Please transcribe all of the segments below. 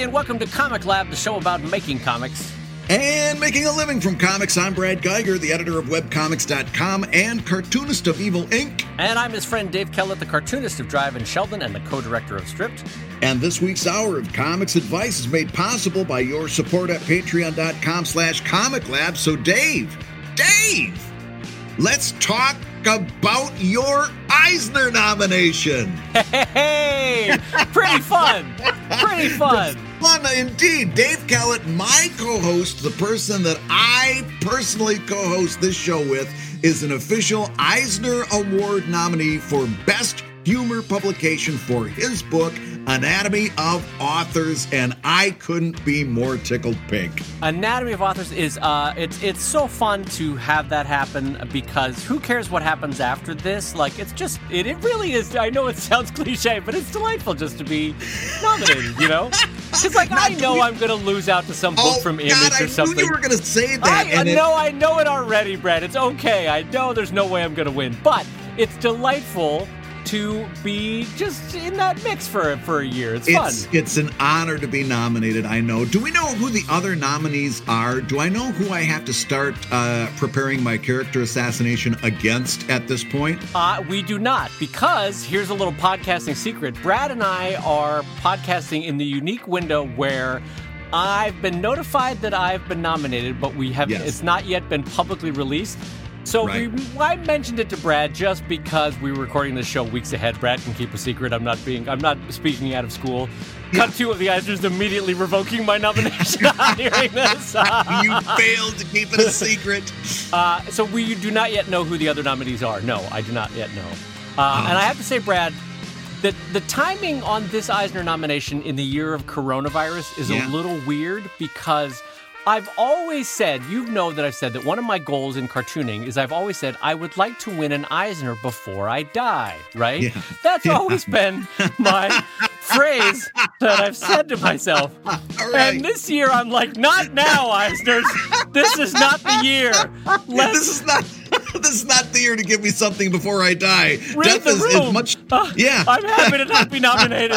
everybody, and welcome to Comic Lab, the show about making comics. And making a living from comics, I'm Brad Guigar, the editor of webcomics.com and cartoonist of Evil Inc. And I'm his friend Dave Kellett, the cartoonist of Drive and Sheldon and the co-director of Stripped. And this week's hour of comics advice is made possible by your support at patreon.com slash comic lab. So Dave, Dave, let's talk about your Eisner nomination. Hey, pretty fun. pretty fun. Fun indeed. Dave Kellett, my co host, the person that I personally co host this show with, is an official Eisner Award nominee for Best Humor Publication for his book, Anatomy of Authors, and I couldn't be more tickled pink. Anatomy of Authors is uh it's it's so fun to have that happen because who cares what happens after this? Like it's just it, it really is I know it sounds cliche, but it's delightful just to be nominated, you know? Because like I know I'm gonna lose out to some book Oh, from God, Image I or something. knew you were to say that. I, I and it- know, I know it already, Brad. It's okay. I know there's no way I'm to win, but it's delightful to be just in that mix for for a year. It's, It's fun. it's an honor to be nominated. I know. Do we know who the other nominees are? Do I know who I have to start uh, preparing my character assassination against at this point? Uh, we do not, because here's a little podcasting secret. Brad and I are podcasting in the unique window where I've been notified that I've been nominated, but we have Yes. it's not yet been publicly released. So Right. we, I mentioned it to Brad just because we were recording this show weeks ahead. Brad can keep a secret. I'm not being I'm not speaking out of school. Cut two of the Eisners immediately revoking my nomination on hearing this. you failed to keep it a secret. Uh, so we do not yet know who the other nominees are. No, I do not yet know. Uh, and I have to say, Brad, that the timing on this Eisner nomination in the year of coronavirus is Yeah. a little weird because I've always said, you know that I've said that one of my goals in cartooning is I've always said I would like to win an Eisner before I die, right? Yeah. That's Yeah. always been my phrase that I've said to myself. Right. And this year I'm like, not now, Eisners. This is not the year. Let's this is not this is not the year to give me something before I die. read Death the is, room. is much Uh, yeah. I'm happy to not be nominated.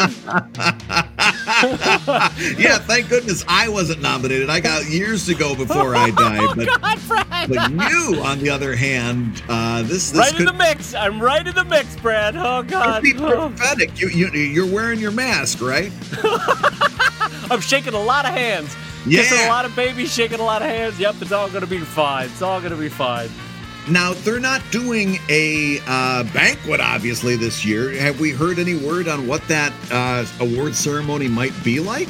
yeah, thank goodness I wasn't nominated. I got years to go before I die. oh But God, Brad! but you, on the other hand, uh, this this right in the mix. I'm right in the mix, Brad. Oh God. be Oh. prophetic. You, you you're wearing your mask, right? I'm shaking a lot of hands. Yeah. Kissing a lot of babies, shaking a lot of hands. Yep, it's all gonna be fine. It's all gonna be fine. Now they're not doing a uh, banquet, obviously, this year. Have we heard any word on what that uh, award ceremony might be like?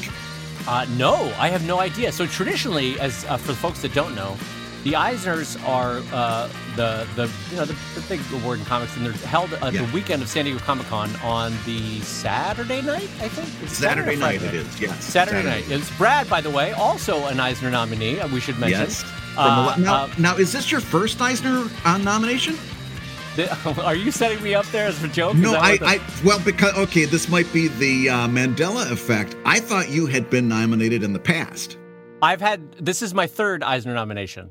Uh, no, I have no idea. So traditionally, as uh, for the folks that don't know, the Eisners are uh, the the you know the, the big award in comics, and they're held at Yeah. the weekend of San Diego Comic Con on the Saturday night. I think It's Saturday or night it is. Yes, Saturday, night. It's Brad, by the way, also an Eisner nominee. uh, We should mention. Yes. Uh, now, uh, now, is this your first Eisner uh, nomination? are you setting me up there as a joke? No, I, the- I, well, because okay, this might be the uh, Mandela effect. I thought you had been nominated in the past. I've had this is my third Eisner nomination.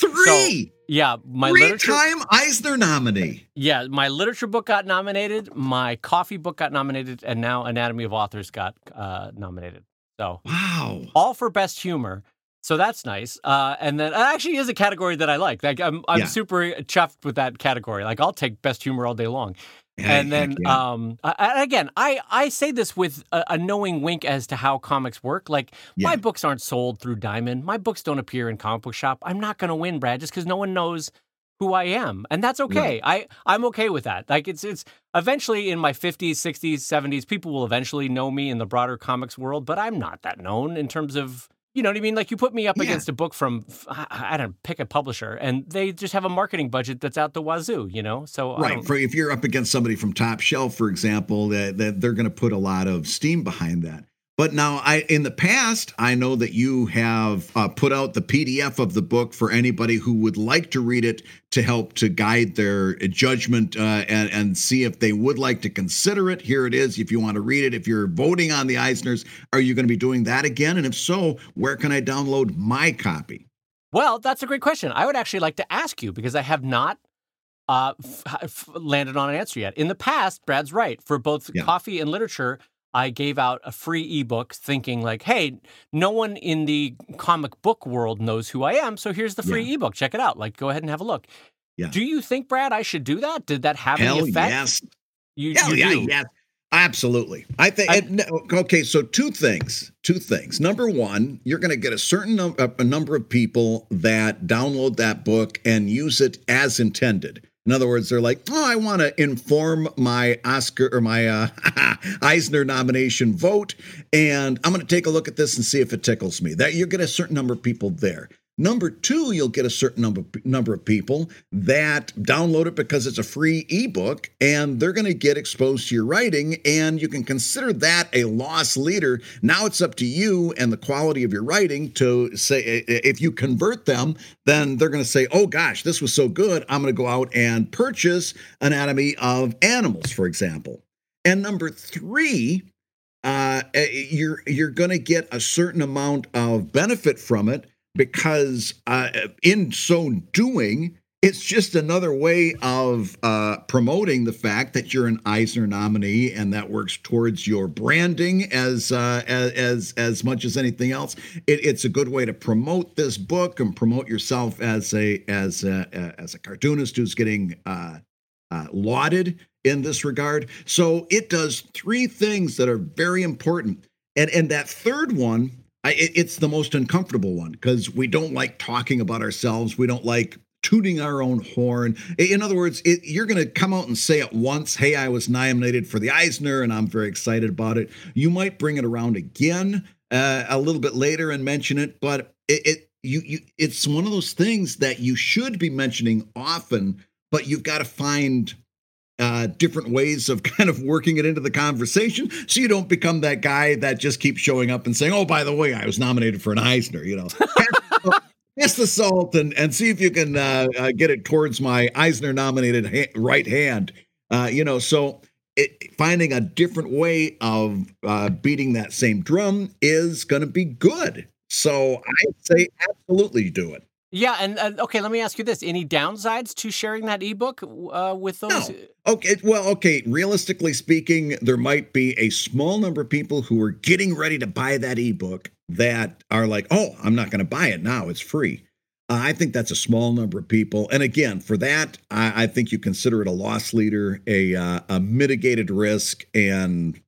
Three, Yeah, my literature. three-time Eisner nominee. Yeah, my literature book got nominated, my coffee book got nominated, and now Anatomy of Authors got uh, nominated. So Wow. all for best humor. So that's nice. Uh, and then it actually is a category that I like. Like I'm, I'm Yeah. super chuffed with that category. Like I'll take best humor all day long. And then yeah. um I, again i i say this with a, a knowing wink as to how comics work like my books aren't sold through diamond my books don't appear in comic book shop i'm not going to win brad just because no one knows who i am and that's okay i i'm okay with that like it's it's eventually in my 50s 60s 70s people will eventually know me in the broader comics world but i'm not that known in terms of you know what I mean? Like you put me up Yeah. against a book from I don't know, pick a publisher, and they just have a marketing budget that's out the wazoo. You know, so Right. For if you're up against somebody from Top Shelf, for example, that, that they're going to put a lot of steam behind that. But now, I in the past, I know that you have uh, put out the PDF of the book for anybody who would like to read it to help to guide their judgment uh, and and see if they would like to consider it. Here it is. If you want to read it, if you're voting on the Eisners, are you going to be doing that again? And if so, where can I download my copy? Well, that's a great question. I would actually like to ask you because I have not uh, f- f- landed on an answer yet. In the past, Brad's right. For both Yeah. coffee and literature, I gave out a free ebook thinking like, hey, no one in the comic book world knows who I am, so here's the free Yeah. ebook. Check it out. Like, go ahead and have a look. Yeah. Do you think, Brad, I should do that? Did that have Hell any effect? yes. You, Hell you yeah, do. yes. Absolutely. I think I- it- okay, so two things. Two things. Number 1, you're going to get a certain num- a number of people that download that book and use it as intended. In other words, they're like, "Oh, I want to inform my Oscar or my uh, Eisner nomination vote, and I'm going to take a look at this and see if it tickles me." That you get a certain number of people there. Number two, you'll get a certain number number of people that download it because it's a free ebook, and they're going to get exposed to your writing, and you can consider that a loss leader. Now it's up to you and the quality of your writing to say if you convert them, then they're going to say, "Oh gosh, this was so good, I'm going to go out and purchase Anatomy of Animals," for example. And number three, uh, you're you're going to get a certain amount of benefit from it because uh, in so doing, it's just another way of uh, promoting the fact that you're an Eisner nominee, and that works towards your branding as uh, as as, much as anything else. It, it's a good way to promote this book and promote yourself as a as a, as a cartoonist who's getting uh, uh, lauded in this regard. So it does three things that are very important, and and that third one I, it, it's the most uncomfortable one because we don't like talking about ourselves. We don't like tooting our own horn. In other words, it, you're going to come out and say it once, hey, I was nominated for the Eisner and I'm very excited about it. You might bring it around again uh, a little bit later and mention it, but it, it you, you it's one of those things that you should be mentioning often, but you've got to find uh, different ways of kind of working it into the conversation so you don't become that guy that just keeps showing up and saying, oh, by the way, I was nominated for an Eisner, you know. Pass the salt and, and see if you can uh, uh, get it towards my Eisner nominated ha- right hand. Uh, you know, so it, finding a different way of uh, beating that same drum is going to be good. So I say absolutely do it. Yeah, and uh, okay, let me ask you this: any downsides to sharing that ebook uh, with those? No. Okay, well, okay. Realistically speaking, there might be a small number of people who are getting ready to buy that ebook that are like, "Oh, I'm not going to buy it now; it's free." Uh, I think that's a small number of people, and again, for that, I, I think you consider it a loss leader, a uh, a mitigated risk, and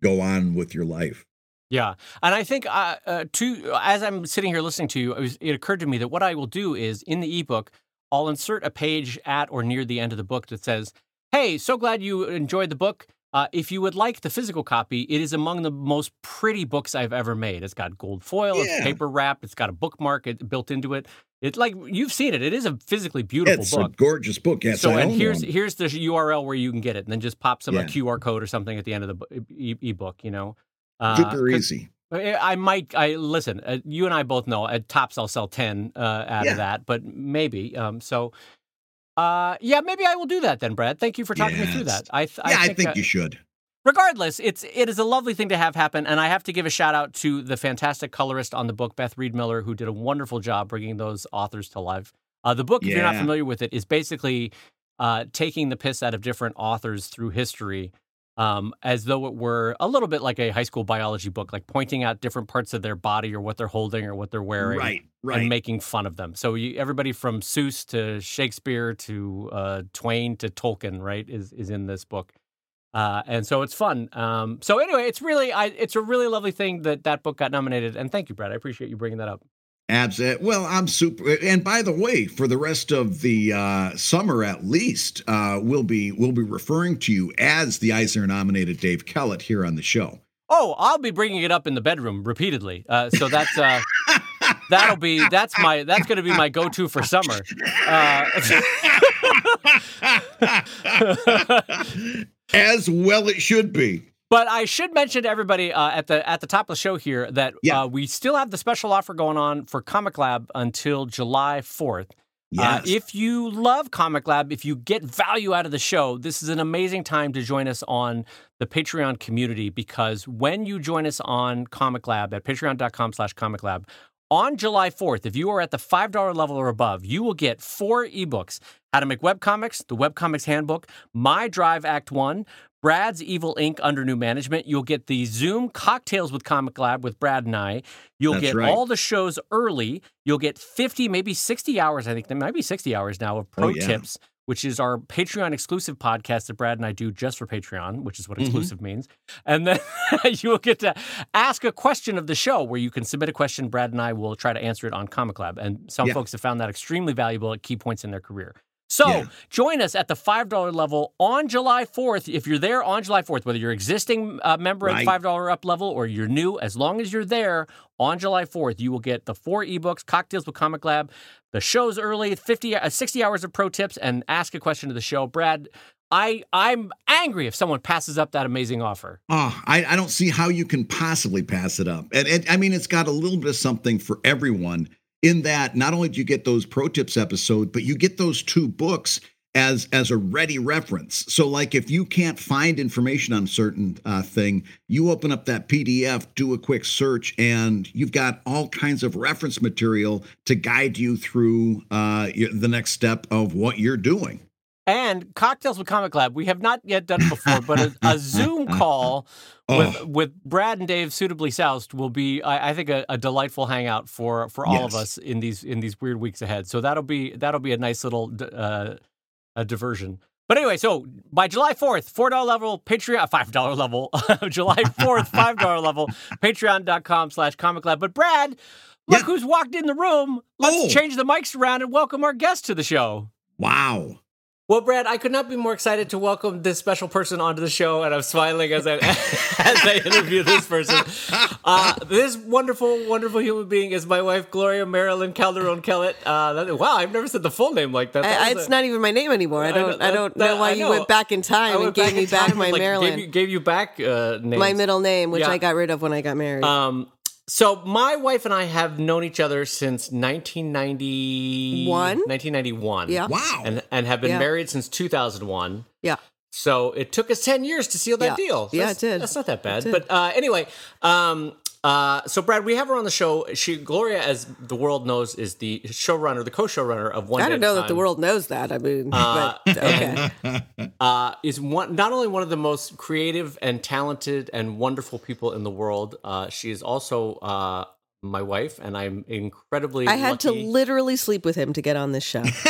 go on with your life. Yeah, and I think uh, uh, to as I'm sitting here listening to you, it, was, it occurred to me that what I will do is in the ebook, I'll insert a page at or near the end of the book that says, "Hey, so glad you enjoyed the book. Uh, if you would like the physical copy, it is among the most pretty books I've ever made. It's got gold foil, it's paper wrap, it's got a bookmark it, built into it. It's like you've seen it. It is a physically beautiful it's book. a gorgeous book. Yes, so I and here's one. here's the URL where you can get it, and then just pop some a QR code or something at the end of the e- ebook. You know, super 'cause easy. I I might. I listen. Uh, you and I both know at tops I'll sell ten uh, out Yeah. of that, but maybe. Um. So, uh, yeah, maybe I will do that then, Brad. Thank you for talking me through that. I th- Yeah, I think, uh, you should. regardless, it's it is a lovely thing to have happen, and I have to give a shout out to the fantastic colorist on the book, Beth Reed Miller, who did a wonderful job bringing those authors to life. Uh, the book, if you're not familiar with it, is basically uh, taking the piss out of different authors through history. Um, as though it were a little bit like a high school biology book, like pointing out different parts of their body or what they're holding or what they're wearing, Right, right. and making fun of them. So you, everybody from Seuss to Shakespeare to uh, Twain to Tolkien, right, is is in this book, uh, and so it's fun. Um, so anyway, it's really I, it's a really lovely thing that that book got nominated, and thank you, Brad. I appreciate you bringing that up. Abs. Well, I'm super. And by the way, for the rest of the uh, summer, at least, uh, we'll be we'll be referring to you as the Eisner nominated Dave Kellett here on the show. Oh, I'll be bringing it up in the bedroom repeatedly. Uh, so that's uh, that'll be that's my that's going to be my go-to for summer. Uh, as well, it should be. But I should mention to everybody uh, at the at the top of the show here that Yeah. uh, we still have the special offer going on for Comic Lab until July fourth. Uh, if you love Comic Lab, if you get value out of the show, this is an amazing time to join us on the Patreon community because when you join us on Comic Lab at patreon.com slash comic lab, on July 4th, if you are at the $5 level or above, you will get four ebooks How to Make Webcomics, the Webcomics Handbook, My Drive Act 1, Brad's Evil Inc. under new management. You'll get the Zoom cocktails with Comic Lab with Brad and I. You'll That's get right. all the shows early. You'll get 50, maybe 60 hours. I think there might be 60 hours now of pro Oh, yeah. tips, which is our Patreon exclusive podcast that Brad and I do just for Patreon, which is what Mhm. exclusive means. And then you will get to ask a question of the show where you can submit a question. Brad and I will try to answer it on Comic Lab. And some Yeah. folks have found that extremely valuable at key points in their career. So Yeah. join us at the $5 level on July 4th. If you're there on July 4th, whether you're existing uh, member at $5 up level or you're new, as long as you're there on July 4th, you will get the four ebooks, Cocktails with Comic Lab, the show's early, 50, uh, 60 hours of pro tips, and ask a question to the show. Brad, I, I'm angry if someone passes up that amazing offer. Oh, I, I don't see how you can possibly pass it up. And, and I mean, it's got a little bit of something for everyone in that not only do you get those pro tips episode, but you get those two books as as a ready reference. So like if you can't find information on a certain uh, thing, you open up that PDF, do a quick search, and you've got all kinds of reference material to guide you through uh, the next step of what you're doing. And Cocktails with Comic Lab, we have not yet done it before, but a, a Zoom call with Oh. with Brad and Dave suitably soused will be, I, I think, a, a delightful hangout for for all of us in these in these weird weeks ahead. So that'll be that'll be a nice little uh, a diversion. But anyway, so by July fourth, four dollar level Patreon, five dollar level, July fourth, five dollar level, Patreon.com slash Comic Lab. But Brad, look Yeah. who's walked in the room. Let's Oh. change the mics around and welcome our guest to the show. Wow. Well, Brad, I could not be more excited to welcome this special person onto the show, and I'm smiling as I as I interview this person. Uh, this wonderful, wonderful human being is my wife, Gloria Marilyn Calderon Kellett. Uh, that- wow, I've never said the full name like that. That I, it's a- not even my name anymore. I I don't. know- I, don't that- know why I you went back in time and gave me back my like, Marilyn, Gave you, gave you back uh, my middle name, which Yeah. I got rid of when I got married. Um, so my wife and I have known each other since 1990, One? 1991. Yeah. Wow. And, and have been Yeah. married since 2001. yeah. So it took us 10 years to seal that Yeah. deal. Yeah, That's- it did. That's not that bad. But uh, anyway, um, uh, so Brad, we have her on the show. She, Gloria, as the world knows, is the showrunner, the co-showrunner of One I don't at know that the world knows that. I mean, Uh, but okay. uh, is one not only one of the most creative and talented and wonderful people in the world. Uh, she is also uh, my wife, and I'm incredibly. I had to literally sleep with him to get on this show.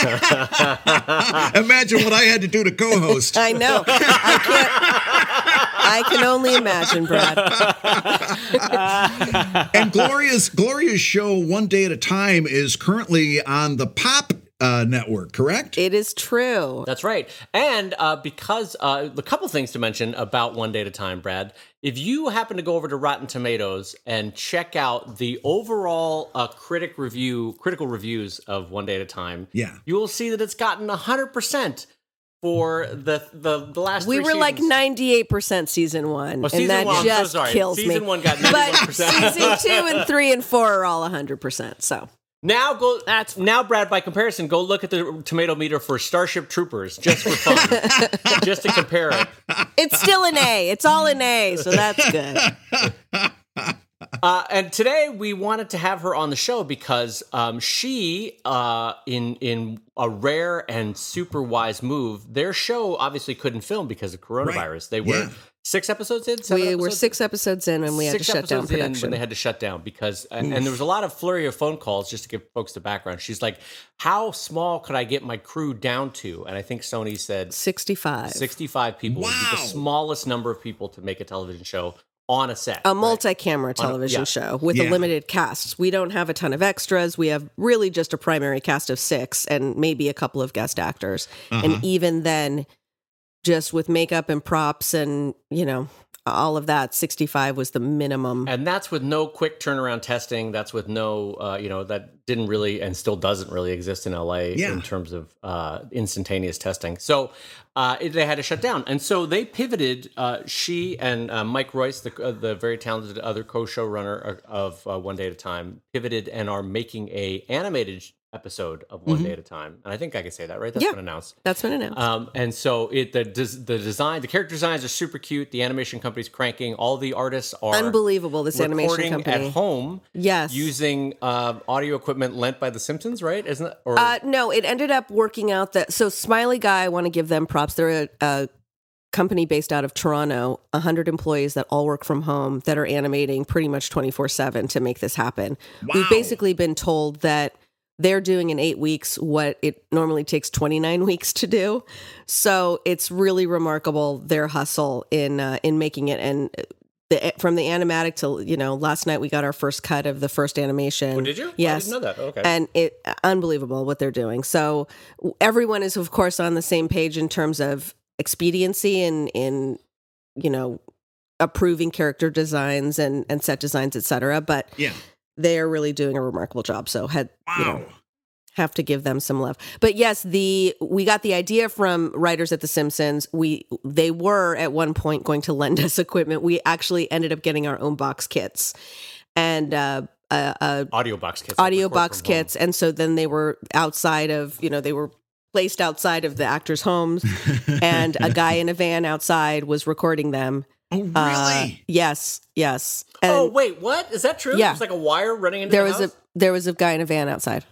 Imagine what I had to do to co-host. I know. I can't. I can only imagine, Brad. and Gloria's Gloria's show one day at a time is currently on the Pop uh, network, correct? It is true. That's right. And uh, because uh, a couple things to mention about One Day at a Time, Brad. If you happen to go over to Rotten Tomatoes and check out the overall uh, critic review, critical reviews of One Day at a Time, Yeah. you will see that it's gotten hundred percent for the the, the last. Season. We three were like ninety-eight percent season one, Oh, season and that one, I'm so just sorry. kills Season me. one got but 91%. season two and three and four are all hundred percent. So Now go. That's fine. now, Brad. By comparison, go look at the tomato meter for Starship Troopers, just for fun, just to compare it. it's still an A. It's all an A. So that's good. Uh, and today we wanted to have her on the show because um, she, uh, in in a rare and super wise move, their show obviously couldn't film because of coronavirus. They were Yeah. six episodes in. Seven We were six episodes in, and we had to shut down episodes in production. when they had to shut down because and, and there was a lot of flurry of phone calls just to give folks the background. She's like, "How small could I get my crew down to?" And I think Sony said Sixty-five. 65 people would be Wow. the smallest number of people to make a television show on a set. a multi-camera television yeah. show with Yeah. a limited cast. We don't have a ton of extras. We have really just a primary cast of six and maybe a couple of guest actors. Uh-huh. And even then, just with makeup and props and you know all of that, sixty-five was the minimum. And that's with no quick turnaround testing. That's with no, uh, you know, that didn't really and still doesn't really exist in LA Yeah. in terms of uh, instantaneous testing. So uh, it, they had to shut down. And so they pivoted. Uh, she and uh, Mike Royce, the, uh, the very talented other co-showrunner of uh, One Day at a Time, pivoted and are making a animated episode of One Day at a Time. And I think I can say that, right? That's Yeah. been announced. That's been announced. Um, and so it the the design, the character designs are super cute. The animation company's cranking. All the artists are Unbelievable. This animation company. at home yes. using uh, audio equipment lent by The Simpsons, right? Isn't it? Or Uh, no, it ended up working out that so Smiley Guy, I want to give them props. They're a, a company based out of Toronto, 100 employees that all work from home that are animating pretty much 24 7 to make this happen. We've basically been told that they're doing in eight weeks what it normally takes 29 weeks to do. So it's really remarkable their hustle in uh, in making it. And uh, the, eh, from the animatic to, you know, last night we got our first cut of the first animation. Oh, did you? Yes I didn't know that. Oh, okay. and it uh, unbelievable what they're doing. So everyone is of course on the same page in terms of expediency and in you know approving character designs and and set designs, etc. But Yeah. They are really doing a remarkable job. So had you know Wow. have to give them some love. But yes, the we got the idea from writers at The Simpsons. We they were at one point going to lend us equipment. We actually ended up getting our own box kits and uh, a, a audio box kits. audio box from home. kits, and so then they were outside of you know they were placed outside of the actors' homes, and a guy in a van outside was recording them. Oh, really? Uh, yes, yes. And Oh wait, what is that true? Yeah. There's like a wire running into there the was house? a there was a guy in a van outside.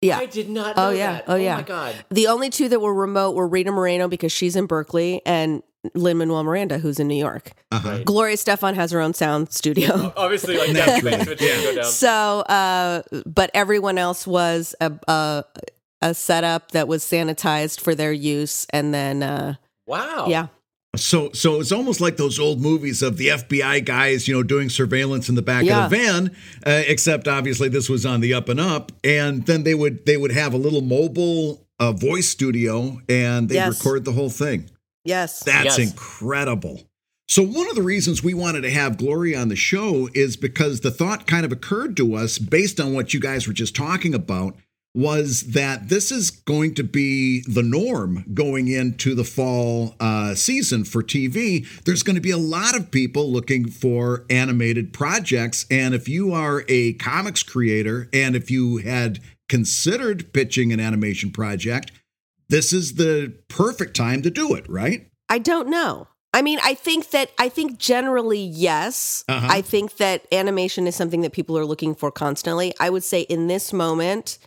Yeah. I did not. Know Oh, yeah. that. Oh, yeah. Oh, my god. The only two that were remote were Rita Moreno because she's in Berkeley and Lin Manuel Miranda, who's in New York. Uh-huh. Right. Gloria Estefan has her own sound studio. Obviously, like Naturally, that switch go down. So, uh, but everyone else was a, a a setup that was sanitized for their use, and then uh, Wow. yeah, So, so it's almost like those old movies of the FBI guys, you know, doing surveillance in the back Yeah. of the van. Uh, except obviously this was on the up and up, and then they would they would have a little mobile uh, voice studio, and they Yes. record the whole thing. yes, That's Yes. incredible. So, one of the reasons we wanted to have Glory on the show is because the thought kind of occurred to us based on what you guys were just talking about was that this is going to be the norm going into the fall uh, season for TV. There's going to be a lot of people looking for animated projects. And if you are a comics creator and if you had considered pitching an animation project, this is the perfect time to do it, right? I don't know. I mean, I think that I think generally yes. Uh-huh. I think that animation is something that people are looking for constantly. I would say in this moment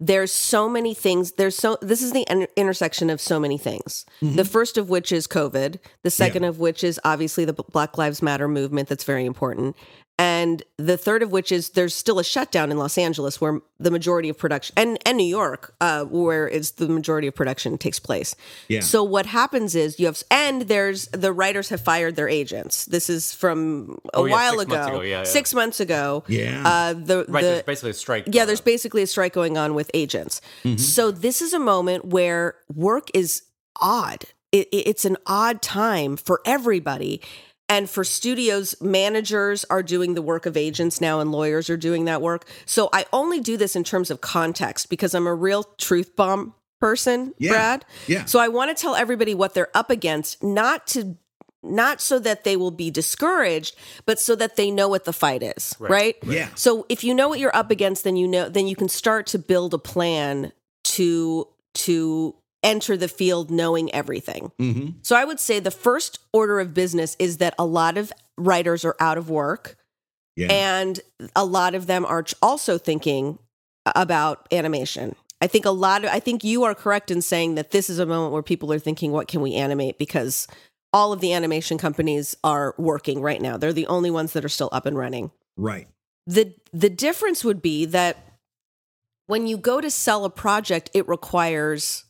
there's so many things there's so this is the in- intersection of so many things. Mm-hmm. the first of which is covid. The second of which is obviously the black lives matter movement that's very important and the third of which is there's still a shutdown in los angeles where the majority of production and, and new york uh, where is the majority of production takes place Yeah. so what happens is you have and there's the writers have fired their agents this is from a Oh, yeah, while six ago, months ago, yeah, yeah. six months ago Yeah. uh, the, Right. the there's basically a strike. yeah, there's on. basically a strike going on with agents. So this is a moment where work is odd. It, it- it's an odd time for everybody. And for studios, managers are doing the work of agents now, and lawyers are doing that work. So I only do this in terms of context because I'm a real truth bomb person, Yeah. Brad. Yeah. So I want to tell everybody what they're up against, not to not so that they will be discouraged, but so that they know what the fight is, right? Yeah. So if you know what you're up against, then you know then you can start to build a plan to to enter the field knowing everything. Mm-hmm. So I would say the first order of business is that a lot of writers are out of work Yeah. and a lot of them are also thinking about animation. I think a lot of I think you are correct in saying that this is a moment where people are thinking what can we animate because all of the animation companies are working right now. They're the only ones that are still up and running right. the the difference would be that when you go to sell a project it requires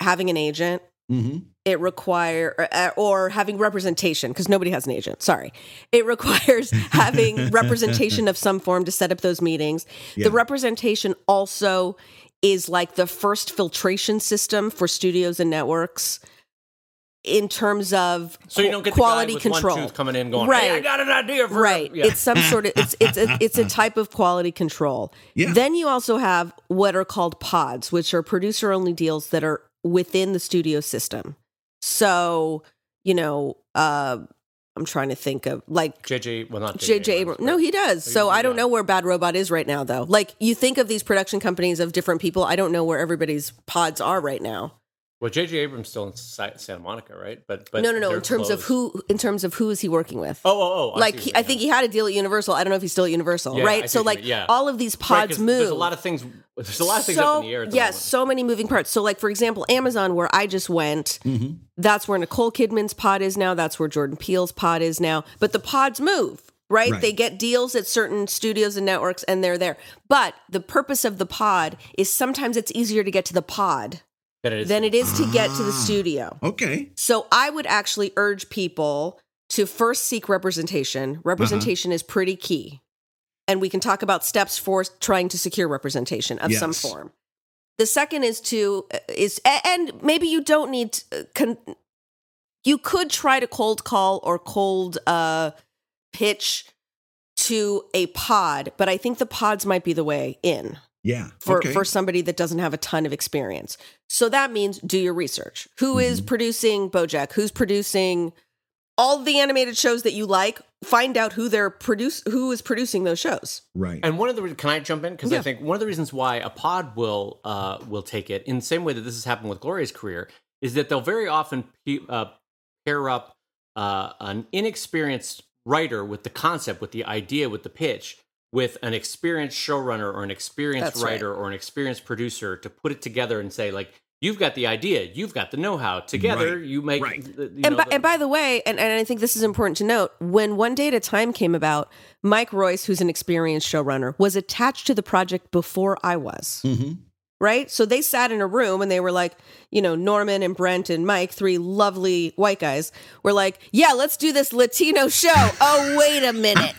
having an agent Mm-hmm. it require or, or having representation because nobody has an agent sorry it requires having representation of some form to set up those meetings Yeah. the representation also is like the first filtration system for studios and networks in terms of So you don't get quality the guy with control one tooth coming in going, Right. "Hey, I got an idea for right Yeah. it's some sort of it's it's a, it's a type of quality control Yeah. then you also have what are called pods which are producer only deals that are within the studio system so you know uh i'm trying to think of like JJ. Well, not JJ Abrams. No, he does. So I don't know where Bad Robot is right now, though. Like you think of these production companies of different people. I don't know where everybody's pods are right now. Well, J.J. Abrams still in Santa Monica, right? But but no, no, no. In terms of who, in terms of who is he working with? Oh, oh, oh! like he, I think he had a deal at Universal. I don't know if he's still at Universal, Yeah, right? see So like yeah. all of these Right, move. There's a lot of things. There's a lot of things so, up in the air. At the yes, moment. so many moving parts. So like for example, Amazon, where I just went, Mm-hmm. that's where Nicole Kidman's pod is now. That's where Jordan Peele's pod is now. But the pods move. Right? Right. They get deals at certain studios and networks and they're there. But the purpose of the pod is sometimes it's easier to get to the pod That it is. than it is to get to the Ah. studio. Okay. So I would actually urge people to first seek representation. Representation Uh-huh. is pretty key. And we can talk about steps for trying to secure representation of some form. The second is to is and maybe you don't need to, con, you could try to cold call or cold uh pitch to a pod, but I think the pods might be the way in Yeah. for okay. for somebody that doesn't have a ton of experience. So that means do your research. Who is Mm-hmm. producing BoJack? Who's producing all the animated shows that you like? Find out who they're produce who is producing those shows. right. And one of the re- can I jump in because I think one of the reasons why a pod will uh, will take it in the same way that this has happened with Gloria's career is that they'll very often pe- uh, pair up uh, an inexperienced writer with the concept, with the idea, with the pitch, with an experienced showrunner or an experienced That's right. writer or an experienced producer to put it together and say like. You've got the idea. You've got the know-how. Together, Right. you make. Right. the- you and, know, by, the- and by the way, and, and I think this is important to note, when One Day at a Time came about, Mike Royce, who's an experienced showrunner, was attached to the project before I was. Mhm. right? So they sat in a room and they were like, you know, Norman and Brent and Mike, three lovely white guys, were like, yeah, let's do this Latino show. oh, wait a minute.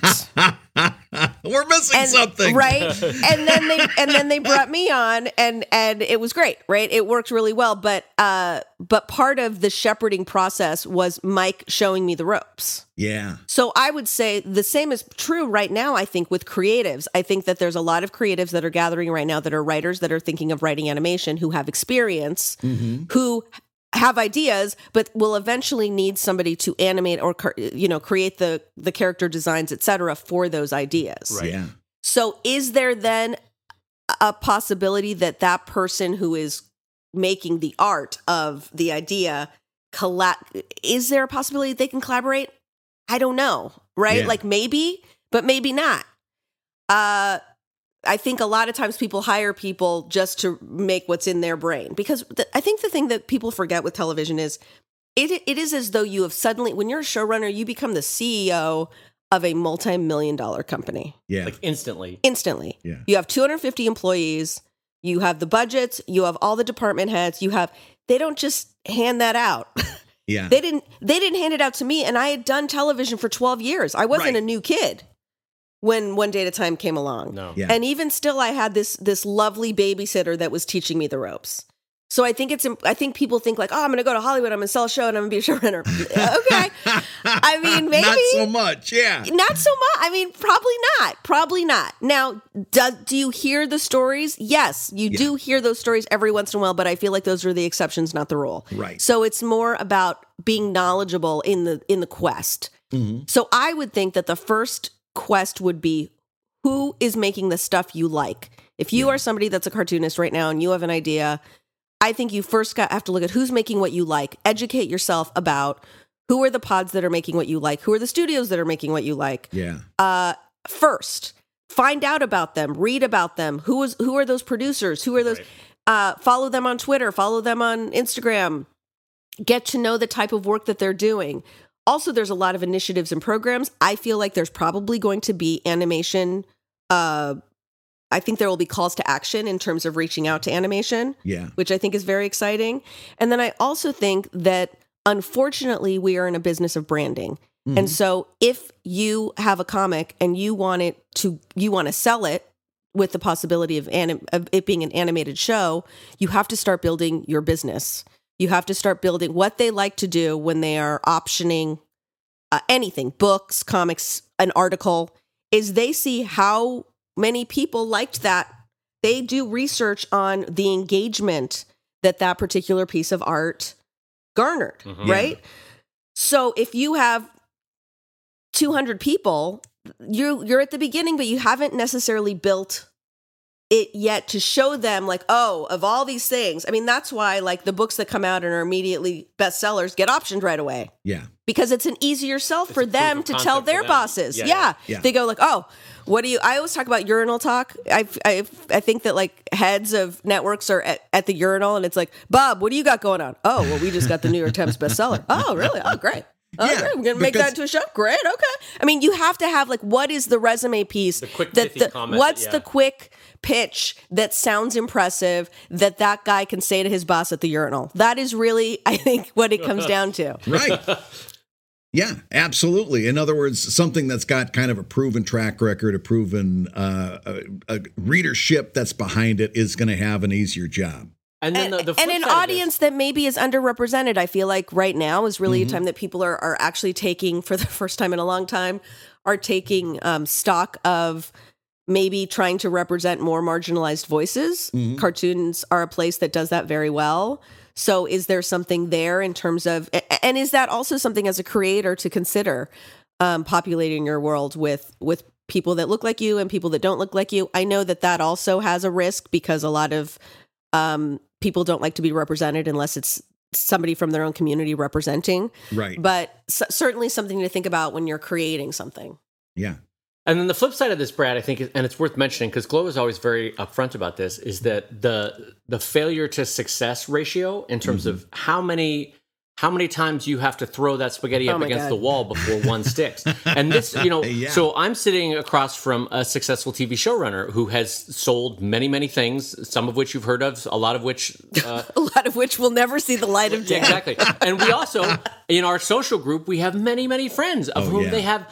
We're missing And, something. right? And then they and then they brought me on and and it was great, right? It worked really well, but uh but part of the shepherding process was Mike showing me the ropes. Yeah. So I would say the same is true right now, I think, with creatives. I think that there's a lot of creatives that are gathering right now that are writers that are thinking of writing animation who have experience, Mm-hmm. who have ideas, but will eventually need somebody to animate or you know create the the character designs, etc for those ideas. Right. Yeah. So is there then a possibility that that person who is making the art of the idea colla- is there a possibility they can collaborate? I don't know, right? Yeah. Like maybe, but maybe not. Uh I think a lot of times people hire people just to make what's in their brain because th- I think the thing that people forget with television is it it is as though you have suddenly when you're a showrunner you become the CEO of a multi-million dollar company Yeah. like instantly. instantly. Yeah. You have 250 employees, you have the budgets, you have all the department heads, you have they don't just hand that out. yeah. they didn't they didn't hand it out to me and I had done television for 12 years. I wasn't Right. a new kid when one day at a time came along. No. Yeah. And even still I had this this lovely babysitter that was teaching me the ropes. So I think it's I think people think like, "Oh, I'm going to go to Hollywood, I'm going to sell a show and I'm going to be a showrunner." okay. I mean, maybe Not so much. Yeah. not so much. I mean, probably not. Probably not. Now, do, do you hear the stories? Yes, you Yeah. do hear those stories every once in a while, but I feel like those are the exceptions, not the rule. Right. So it's more about being knowledgeable in the in the quest. Mhm. So I would think that the first quest would be who is making the stuff you like. If you Yeah. are somebody that's a cartoonist right now and you have an idea, I think you first got have to look at who's making what you like. Educate yourself about who are the pods that are making what you like, who are the studios that are making what you like. Yeah. Uh, first, find out about them, read about them. Who is who are those producers? Who are those? Right. Uh, follow them on Twitter. Follow them on Instagram. Get to know the type of work that they're doing. Also, there's a lot of initiatives and programs. I feel like there's probably going to be animation. Uh, I think there will be calls to action in terms of reaching out to animation Yeah. which I think is very exciting. And then I also think that unfortunately we are in a business of branding. Mhm. And so if you have a comic and you want it to you want to sell it with the possibility of, anim- of it being an animated show, you have to start building your business. You have to start building what they like to do when they are optioning uh, anything, books, comics, an article, is they see how many people liked that. They do research on the engagement that that particular piece of art garnered, Mhm. right? So if you have 200 people, you you're at the beginning but you haven't necessarily built it yet to show them like oh of all these things i mean that's why like the books that come out and are immediately bestsellers get optioned right away Yeah. because it's an easier sell for a them to tell their them. bosses Yeah, yeah, yeah. Yeah. they go like oh what do you i always talk about urinal talk i i, I think that like heads of networks are at, at the urinal and it's like bob what do you got going on oh well we just got the new york times bestseller oh really oh great Oh, Yeah, great. We're gonna make that into a show. Great. Okay. I mean, you have to have like, what is the resume piece? The quick that the, comment, What's yeah. the quick pitch that sounds impressive that that guy can say to his boss at the urinal? That is really, I think, what it comes down to. Right. Yeah, absolutely. In other words, something that's got kind of a proven track record, a proven uh, a, a readership that's behind it is going to have an easier job. And then and, the, the and an side of this- audience that maybe is underrepresented. I feel like right now is really Mm-hmm. a time that people are, are actually taking, for the first time in a long time, are taking um, stock of maybe trying to represent more marginalized voices. Mm-hmm. Cartoons are a place that does that very well. So, is there something there in terms of, and is that also something as a creator to consider um, populating your world with with people that look like you and people that don't look like you? I know that that also has a risk because a lot of um, people don't like to be represented unless it's somebody from their own community representing. Right. But c- certainly something to think about when you're creating something. Yeah. And then the flip side of this, Brad, I think, and it's worth mentioning because Glow is always very upfront about this, is that the the failure to success ratio in terms of how many how many times you have to throw that spaghetti Oh up against God. the wall before one sticks. And this, you know, Yeah. so I'm sitting across from a successful TV showrunner who has sold many, many things, some of which you've heard of, a lot of which uh, A lot of which will never see the light of day. Exactly. And we also, in our social group, we have many, many friends of Oh, whom yeah. they have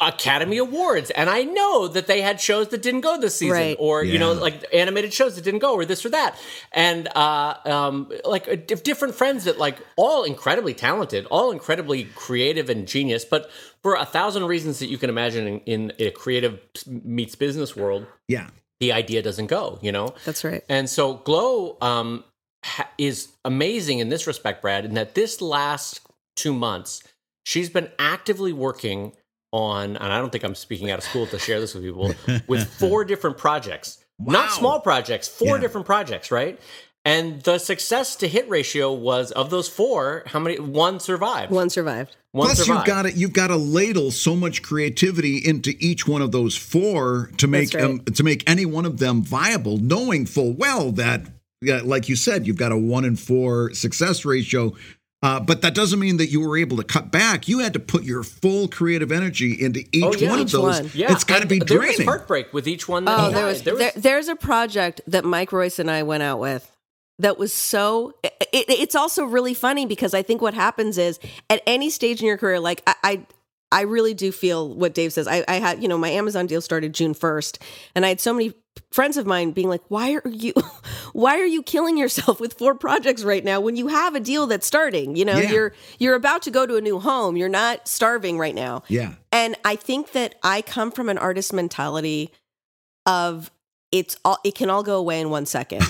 Academy Awards. And I know that they had shows that didn't go this season, Right. or, you know, like animated shows that didn't go, or this or that. And, uh, um, like, uh, different friends that, like, all incredibly talented, all incredibly creative and genius, but for a thousand reasons that you can imagine in, in a creative meets business world, Yeah. the idea doesn't go, you know? That's right. And so Glow um, ha- is amazing in this respect, Brad, in that this last two months, she's been actively working on, and I don't think I'm speaking out of school to share this with people, with four different projects. Not small projects, four Yeah. different projects, right? And the success to hit ratio was of those four, how many? One survived. One survived. One Plus, survived. you've got to you've got to ladle so much creativity into each one of those four to make That's right. um, to make any one of them viable, knowing full well that, yeah, like you said, you've got a one in four success ratio. Uh, but that doesn't mean that you were able to cut back. You had to put your full creative energy into each Oh, yeah. one of those. one. yeah, it's got to and be There was heartbreak with each one. That Oh, he there was, there, there's a project that Mike Royce and I went out with that was so. It, it- it's also really funny because I think what happens is at any stage in your career, like I. I I really do feel what Dave says. I, I had, you know, my Amazon deal started June 1st, and I had so many friends of mine being like, why are you, why are you killing yourself with four projects right now when you have a deal that's starting? You know, Yeah. you're, you're about to go to a new home. You're not starving right now. yeah, And I think that I come from an artist mentality of it's all it can all go away in one second.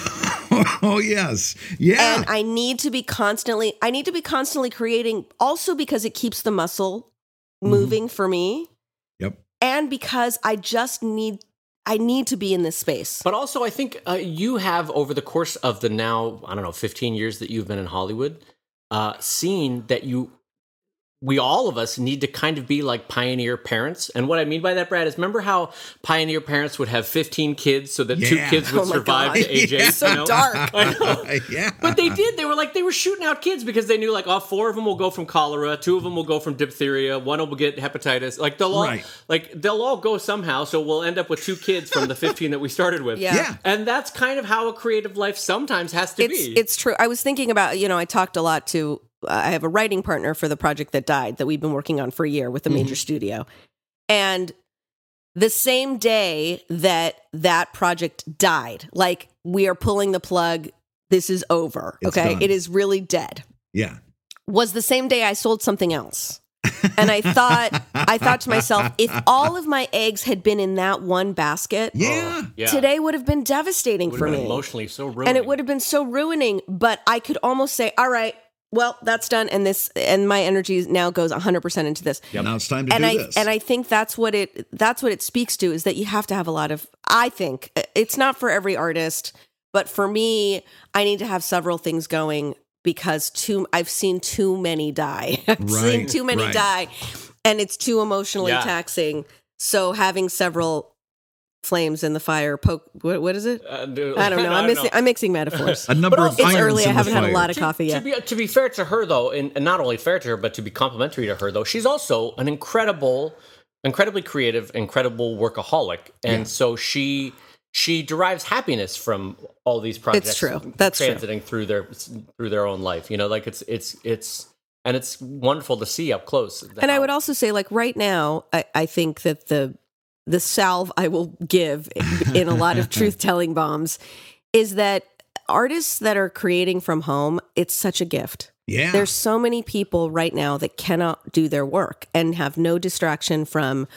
oh yes, yeah, And I need to be constantly I need to be constantly creating also because it keeps the muscle Mm-hmm. moving for me yep. and because I just need I need to be in this space. But also, I think uh, you have over the course of the now I don't know 15 years that you've been in Hollywood, uh, seen that you, we all of us need to kind of be like pioneer parents. And what I mean by that, Brad, is remember how pioneer parents would have 15 kids so that two kids would Oh survive God. to age Yeah. eight. So you know? dark. I know. yeah, But they did. They were like they were shooting out kids because they knew like oh four of them will go from cholera, two of them will go from diphtheria, one will get hepatitis. Like they'll all Right. like they'll all go somehow. So we'll end up with two kids from the fifteen that we started with. Yeah. Yeah. and that's kind of how a creative life sometimes has to It's be. it's true. I was thinking about, you know, I talked a lot to I have a writing partner for the project that died that we've been working on for a year with a major mm-hmm. studio. And the same day that that project died, like we are pulling the plug, this is over. It's okay? done. It is really dead. yeah. Was the same day I sold something else. And I thought I thought to myself, if all of my eggs had been in that one basket, Yeah. Oh, yeah. today would have been devastating Would for have been me emotionally so ruining. and it would have been so ruining but i could almost say all right well, that's done, and this and my energy now goes 100 percent into this. Yeah, now it's time to and do I this. and I think that's what it that's what it speaks to is that you have to have a lot of. I think uh, it's not for every artist, but for me, I need to have several things going because too I've seen too many die. I've seen too many right. die, and it's too emotionally Yeah. taxing. So having several flames in the fire poke. What, what is it? Uh, I don't know. I'm mixing. I'm mixing metaphors. a number But of also- It's early. I haven't had a lot of to, coffee to yet. be to be fair to her though, and, and not only fair to her, but to be complimentary to her though, she's also an incredible, incredibly creative, incredible workaholic, and Yeah. so she she derives happiness from all these projects. It's true. That's true. transiting through their through their own life. You know, like it's it's it's and it's wonderful to see up close. And I would also say, like right now, I, I think that the the salve I will give in a lot of truth telling bombs is that artists that are creating from home, it's such a gift. Yeah. There's so many people right now that cannot do their work and have no distraction from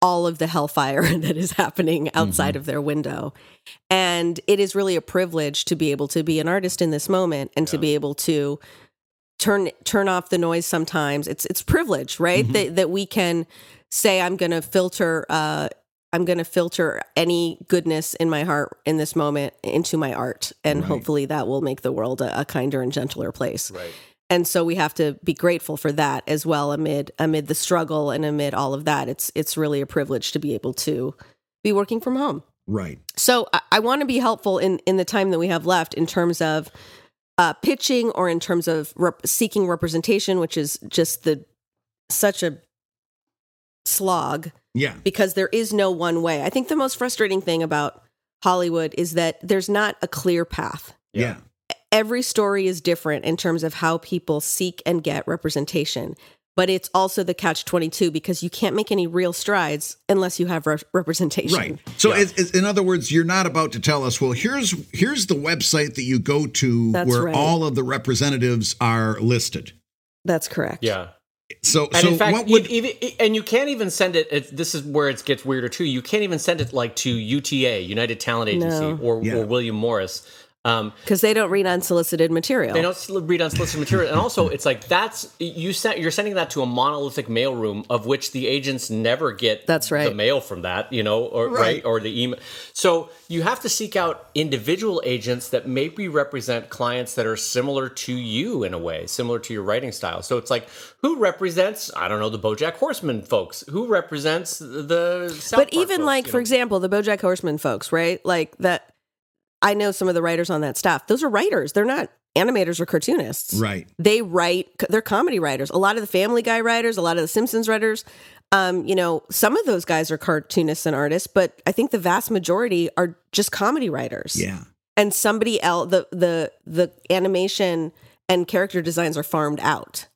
all of the hellfire that is happening outside of their window. And it is really a privilege to be able to be an artist in this moment and to be able to turn turn off the noise sometimes. It's it's privilege, right? That that we can say I'm going to filter uh I'm going to filter any goodness in my heart in this moment into my art and Right. hopefully that will make the world a, a kinder and gentler place right. and so we have to be grateful for that as well amid amid the struggle and amid all of that it's it's really a privilege to be able to be working from home right. so i, I want to be helpful in in the time that we have left in terms of uh, pitching or in terms of rep- seeking representation which is just the such a slog Yeah. because there is no one way i think the most frustrating thing about hollywood is that there's not a clear path Yeah. every story is different in terms of how people seek and get representation but it's also the catch 22 because you can't make any real strides unless you have re- representation Right. So, Yeah. it's, it's- in other words, you're not about to tell us. Well, here's here's the website that you go to That's where right. all of the representatives are listed. that's correct Yeah. So, And so in fact, what would even, and you can't even send it. It- This is where it gets weirder too. You can't even send it like to UTA, United Talent Agency, No. or, Yeah. or William Morris. Um, because they don't read unsolicited material they don't read unsolicited material, and also it's like that's you sent. You're sending that to a monolithic mailroom of which the agents never get. That's right. The mail from that, you know, or right, Right. or the email. So you have to seek out individual agents that maybe represent clients that are similar to you in a way, similar to your writing style. So it's like who represents? I don't know the BoJack Horseman folks. Who represents the? South but Park even folks, like for know? example the bojack horseman folks right like that i know some of the writers on that staff those are writers they're not animators or cartoonists right? they write they're comedy writers a lot of the family guy writers a lot of the simpsons writers um, you know some of those guys are cartoonists and artists but i think the vast majority are just comedy writers Yeah. and somebody else the the the animation and character designs are farmed out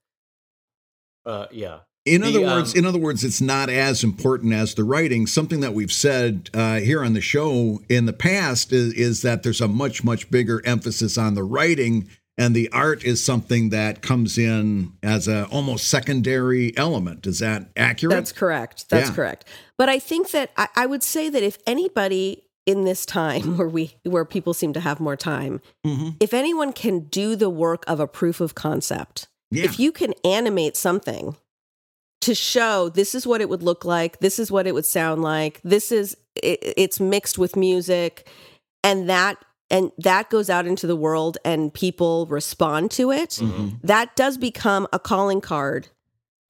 Uh, yeah. In The, other words, um, in other words, it's not as important as the writing. Something that we've said uh, here on the show in the past is, is that there's a much much bigger emphasis on the writing, and the art is something that comes in as a almost secondary element. Is that accurate? That's correct. That's Yeah. correct. But I think that I, I would say that if anybody in this time where we where people seem to have more time, Mhm. if anyone can do the work of a proof of concept, Yeah. if you can animate something to show this is what it would look like, this is what it would sound like, this is it, it's mixed with music, and that and that goes out into the world and people respond to it Mhm. that does become a calling card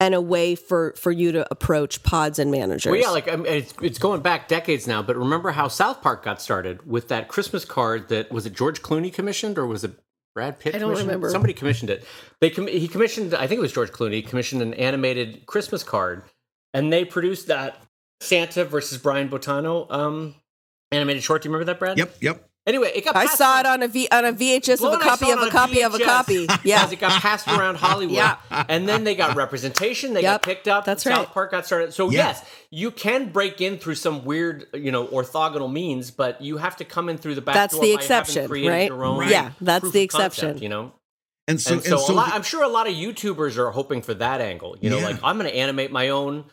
and a way for for you to approach pods and managers. Well, yeah, like I mean, it's, it's going back decades now, but remember how South Park got started with that Christmas card that was it George Clooney commissioned or was it Brad Pitt? I don't remember. Somebody commissioned it. They com- he commissioned, I think it was George Clooney, commissioned an animated Christmas card, and they produced that Santa versus Brian Boitano um, animated short. Do you remember that, Brad? Yep. Yep. Anyway, it got I passed saw it on a v, on a VHS Flo of a copy of a on copy of a copy. Yeah. as it got passed around Hollywood. Yeah. And then they got representation. They Yep. got picked up. That's South right. Park got started. So Yeah. yes, you can break in through some weird, you know, orthogonal means, but you have to come in through the back That's door the exception, created right? Your own Right. Yeah, that's the of concept, exception. you know. And so, and so, and so lot, the- I'm sure a lot of YouTubers are hoping for that angle. You know, Yeah. like I'm going to animate my own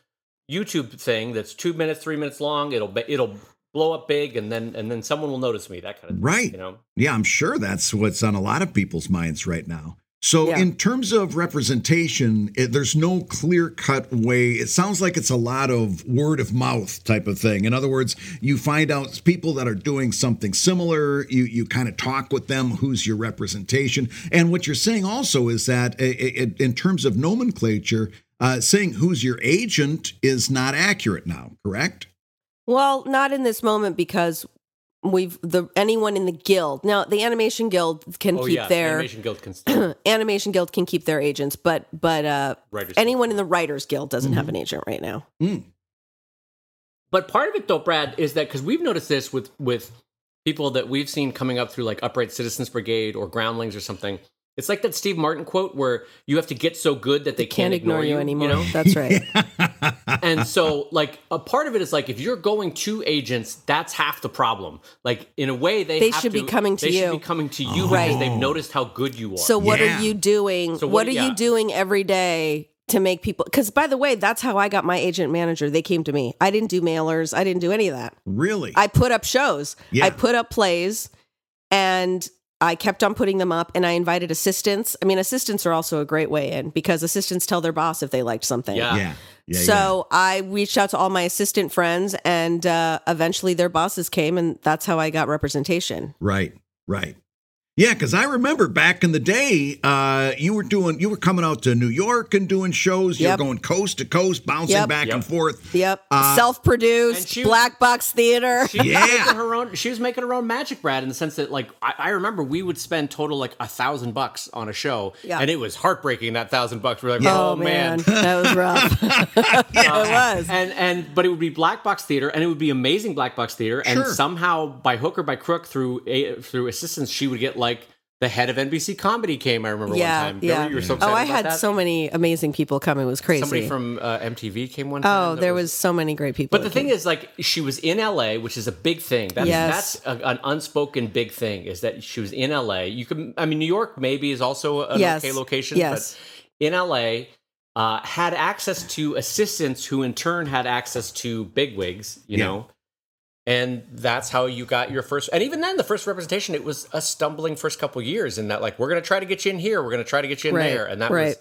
YouTube thing that's two minutes, three minutes long. It'll be, it'll blow up big, and then and then someone will notice me. That kind of thing, Right. You know. yeah, I'm sure that's what's on a lot of people's minds right now. So, Yeah. in terms of representation, it, there's no clear cut way. It sounds like it's a lot of word of mouth type of thing. In other words, you find out people that are doing something similar, you, you kind of talk with them, who's your representation. And what you're saying also is that, i- i- in terms of nomenclature, uh, saying who's your agent is not accurate now, correct? Well, not in this moment because we've the anyone in the guild now. The animation guild can Oh keep yeah, their Animation Guild can animation guild can keep their agents, but but uh, writers. anyone in the writers guild doesn't Mm-hmm. have an agent right now. Mm. But part of it, though, Brad, is that because we've noticed this with with people that we've seen coming up through like Upright Citizens Brigade or Groundlings or something. It's like that Steve Martin quote where you have to get so good that they Can't, ignore, you anymore. You know? That's right. and so, like, a part of it is like if you're going to agents, that's half the problem. Like, in a way, they They have should be coming to they you. should be coming to you Right. because oh. they've noticed how good you are. So what Yeah. are you doing? So what, what- are yeah. you doing every day to make people? Because by the way, that's how I got my agent manager. They came to me. I didn't do mailers. I didn't do any of that. Really? I put up shows. Yeah. I put up plays, and I kept on putting them up. And I invited assistants. I mean, assistants are also a great way in because assistants tell their boss if they liked something. Yeah. yeah. Yeah. so I reached out to all my assistant friends, and uh, eventually their bosses came, and that's how I got representation. Right, right. Yeah, because I remember back in the day, uh, you were doing, you were coming out to New York and doing shows. You Yep. were going coast to coast, bouncing Yep. back Yep. and forth. Yep, Uh, self-produced she- black box theater. She was Yeah. making her own. She was making her own magic, Brad, in the sense that, like, I, I remember we would spend total like a thousand bucks on a show, Yeah. and it was heartbreaking. That thousand bucks, we're like, Oh, oh, man, man. that was rough. it was. And and but it would be black box theater, and it would be amazing black box theater, and Sure. somehow by hook or by crook through a, through assistance, she would get like the head of NBC Comedy came. I remember Yeah, one time. yeah. Remember you were so oh, I about had that? so many amazing people come. It was crazy. Somebody from uh, MTV came one time. oh, there was so many great people. But the that thing came. is, like, she was in LA, which is a big thing. That's, Yes. that's a, an unspoken big thing. Is that she was in LA? You can, I mean, New York maybe is also an Yes. okay location, Yes. but in LA, uh, had access to assistants who in turn had access to bigwigs. You Yeah. know. And that's how you got your first, and even then, the first representation, it was a stumbling first couple years in that, like, we're going to try to get you in here, we're going to try to get you in Right, there, and that right. was,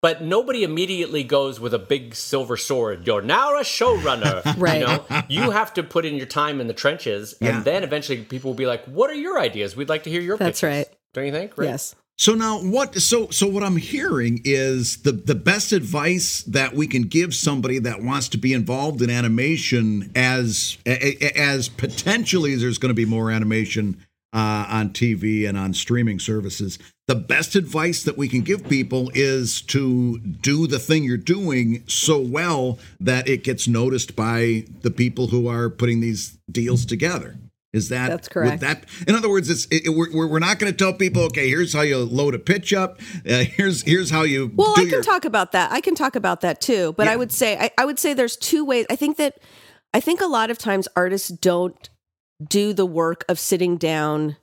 but nobody immediately goes with a big silver sword. You're now a showrunner. Right. You know, you have to put in your time in the trenches, Yeah. and then eventually people will be like, "What are your ideas? We'd like to hear your." That's pitches." right. Don't you think? Right? yes. So now what so so what I'm hearing is the the best advice that we can give somebody that wants to be involved in animation as as potentially there's going to be more animation uh, on TV and on streaming services. The best advice that we can give people is to do the thing you're doing so well that it gets noticed by the people who are putting these deals together. Is that That's correct. that in other words, it's it, we're, we're we're not going to tell people, okay, here's how you load a pitch up. Uh, here's here's how you. Well, I can your, talk about that. I can talk about that too. But Yeah. I would say I, I would say there's two ways. I think that I think a lot of times artists don't do the work of sitting down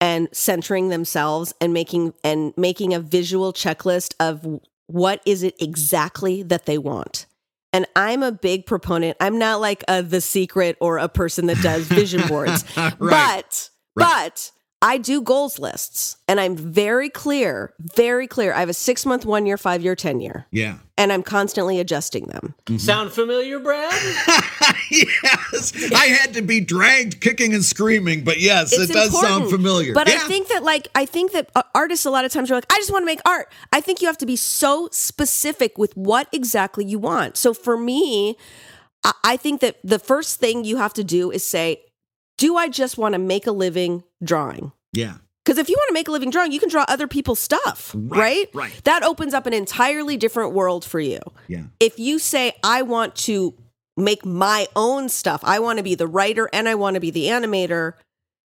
and centering themselves and making and making a visual checklist of what is it exactly that they want. And I'm a big proponent. I'm not like a the secret or a person that does vision boards. Right. But Right. but I do goals lists and I'm very clear, very clear. I have a six month, one year, five year, 10 year, Yeah. and I'm constantly adjusting them. Sound familiar, Brad? yes, I had to be dragged kicking and screaming, but yes, It's it does sound familiar. But yeah. I think that, like, I think that uh, artists a lot of times are like, I just want to make art. I think you have to be so specific with what exactly you want. So for me, I, I think that the first thing you have to do is say, do I just want to make a living drawing? yeah. Because if you want to make a living drawing, you can draw other people's stuff, Right, right? right. That opens up an entirely different world for you. Yeah. If you say, I want to make my own stuff, I want to be the writer and I want to be the animator,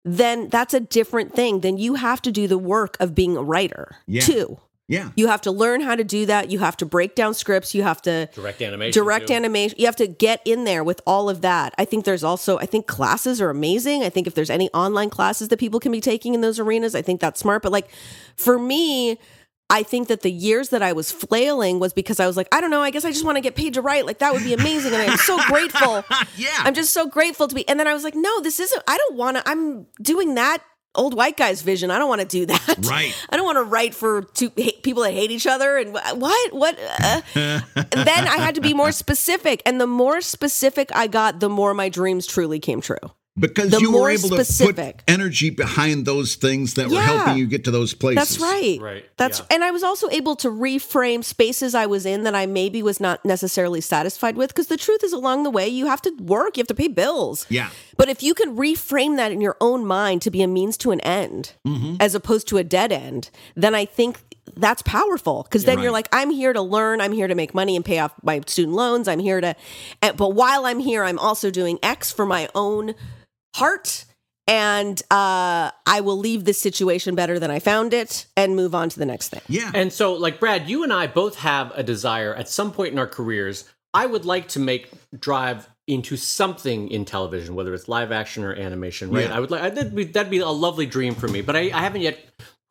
then that's a different thing. Then you have to do the work of being a writer Yeah. too. Yeah. You have to learn how to do that. You have to break down scripts. You have to Direct animation. direct too. animation. You have to get in there with all of that. I think there's also, I think classes are amazing. I think if there's any online classes that people can be taking in those arenas, I think that's smart. But like for me, I think that the years that I was flailing was because I was like, I don't know, I guess I just want to get paid to write. Like that would be amazing. And I'm so grateful. Yeah. I'm just so grateful to be. And then I was like, no, this isn't, I don't want to, I'm doing that old white guy's vision. I don't want to do that. Right. I don't want to write for two hate, people that hate each other. And what? What? Uh, then I had to be more specific. And the more specific I got, the more my dreams truly came true. Because The you were able specific. to put energy behind those things that were helping you get to those places. That's right. Right, That's yeah. and I was also able to reframe spaces I was in that I maybe was not necessarily satisfied with because the truth is along the way you have to work, you have to pay bills. Yeah. But if you can reframe that in your own mind to be a means to an end Mm-hmm. as opposed to a dead end, then I think that's powerful because then you're like I'm here to learn, I'm here to make money and pay off my student loans, I'm here to but while I'm here I'm also doing X for my own heart and uh, I will leave this situation better than I found it and move on to the next thing. Yeah. And so, like Brad, you and I both have a desire at some point in our careers. I would like to make drive into something in television, whether it's live action or animation. Right? Yeah. I would like that'd be, that'd be a lovely dream for me, but I, I haven't yet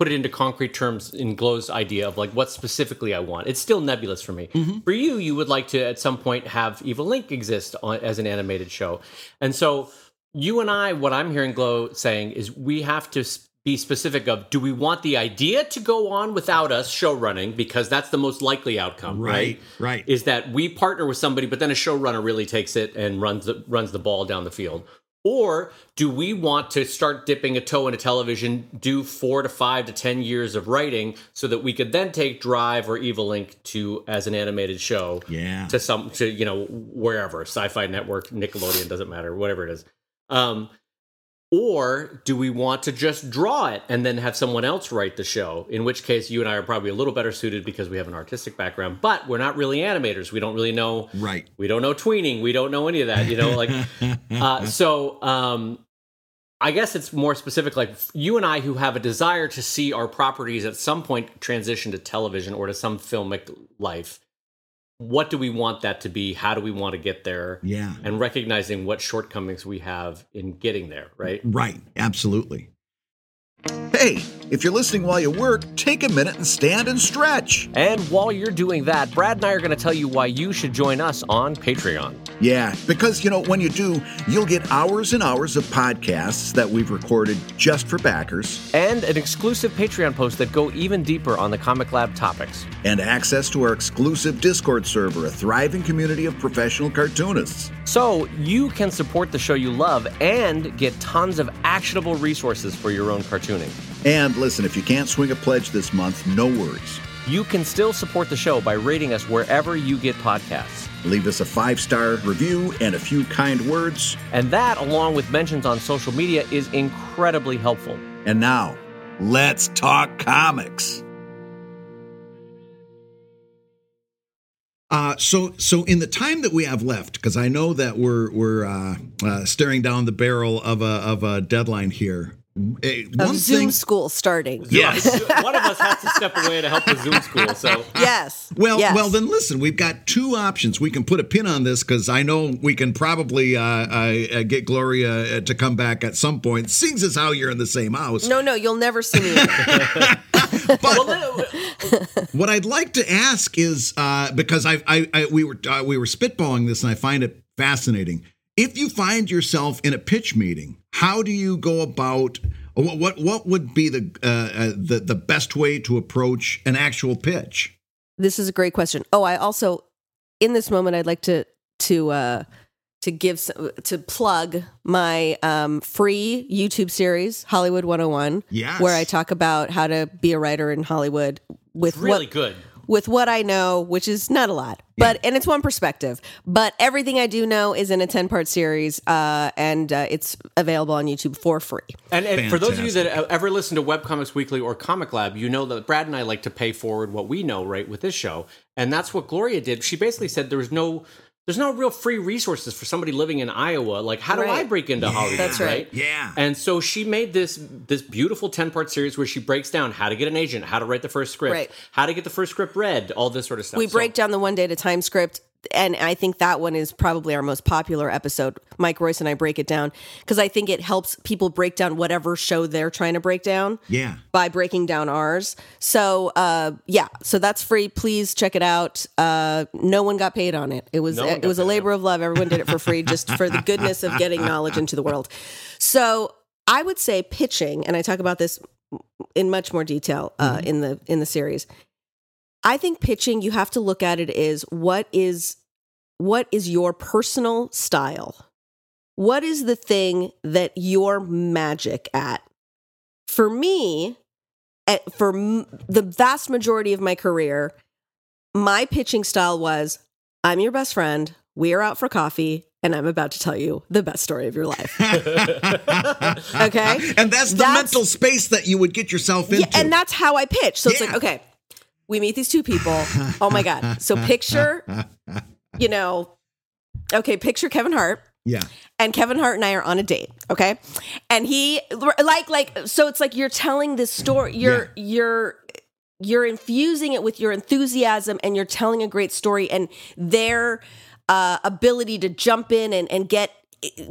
put it into concrete terms in Glow's idea of like what specifically I want. It's still nebulous for me. For you, you would like to at some point have Evil Inc exist on, as an animated show, and so you and I, what I'm hearing Glow saying is we have to be specific of do we want the idea to go on without us show running because that's the most likely outcome, right? Right, right. Is that we partner with somebody, but then a showrunner really takes it and runs the, runs the ball down the field. Or do we want to start dipping a toe into television, do four to five to ten years of writing, so that we could then take Drive or Evil Inc to as an animated show, Yeah. to some to you know wherever Sci-Fi Network, Nickelodeon doesn't matter, whatever it is. Um, or do we want to just draw it and then have someone else write the show? In which case, you and I are probably a little better suited because we have an artistic background, but we're not really animators. We don't really know. Right. We don't know tweening. We don't know any of that. You know, like uh, so. Um, I guess it's more specific. Like you and I, who have a desire to see our properties at some point transition to television or to some filmic life. What do we want that to be? How do we want to get there? Yeah. and recognizing what shortcomings we have in getting there, right? Right. Absolutely. Hey, if you're listening while you work, take a minute and stand and stretch. And while you're doing that, Brad and I are going to tell you why you should join us on Patreon. Yeah, because you know, when you do, you'll get hours and hours of podcasts that we've recorded just for backers And an exclusive Patreon post that go even deeper on the Comic Lab topics. and access to our exclusive Discord server, a thriving community of professional cartoonists. So you can support the show you love and get tons of actionable resources for your own cartooning. And listen, if you can't swing a pledge this month, no worries. You can still support the show by rating us wherever you get podcasts. Leave us a five star review and a few kind words. And that, along with mentions on social media, is incredibly helpful. And now, let's talk comics. Uh, so, so in the time that we have left, because I know that we're we're uh, uh, staring down the barrel of a of a deadline here. Eh, Of one Zoom thing, school starting. Yes. One of us has to step away to help with Zoom school. So Yes. Well, Yes. well, then listen. We've got two options. We can put a pin on this because I know we can probably uh, uh, get Gloria uh, to come back at some point. Seems as how you're in the same house. No, no, you'll never see me. again. What I'd like to ask is uh, because I, I, I we were uh, we were spitballing this, and I find it fascinating. If you find yourself in a pitch meeting, how do you go about? What what, what would be the uh, uh, the the best way to approach an actual pitch? this is a great question. Oh, I also, in this moment, I'd like to to uh, to give some, to plug my um, free YouTube series, Hollywood 101, Yes. where I talk about how to be a writer in Hollywood with really what good. With what I know, which is not a lot, but and it's one perspective. But everything I do know is in a ten part series, uh, and uh, it's available on YouTube for free. And, and for those of you that ever listen to Webcomics Weekly or Comic Lab, you know that Brad and I like to pay forward what we know, right, with this show. And that's what Gloria did. She basically said there was no there's no real free resources for somebody living in Iowa. Like, how do I break into Hollywood? That's right. Yeah. And so she made this this beautiful 10 part series where she breaks down how to get an agent, how to write the first script, Right. how to get the first script read, all this sort of stuff. We So- break down the one day at a time script. And I think that one is probably our most popular episode. Mike Royce and I break it down because I think it helps people break down whatever show they're trying to break down. Yeah. by breaking down ours. So uh, yeah, so that's free. Please check it out. Uh, no one got paid on it. It was No one it was a labor of love. Everyone did it for free, just for the goodness of getting knowledge into the world. So I would say pitching, and I talk about this in much more detail uh, in the in the series. I think pitching, you have to look at it is what is what is your personal style? What is the thing that you're magic at? For me, at, for m- the vast majority of my career, my pitching style was I'm your best friend. We are out for coffee, and I'm about to tell you the best story of your life. Okay. And that's the That's- mental space that you would get yourself into. Yeah, and that's how I pitch. So it's like, okay, we meet these two people. Oh my God. So picture, you know, okay, picture Kevin Hart. yeah. And Kevin Hart and I are on a date, okay? And he like like so it's like you're telling this story. You're you're you're infusing it with your enthusiasm and you're telling a great story and their uh, ability to jump in and, and get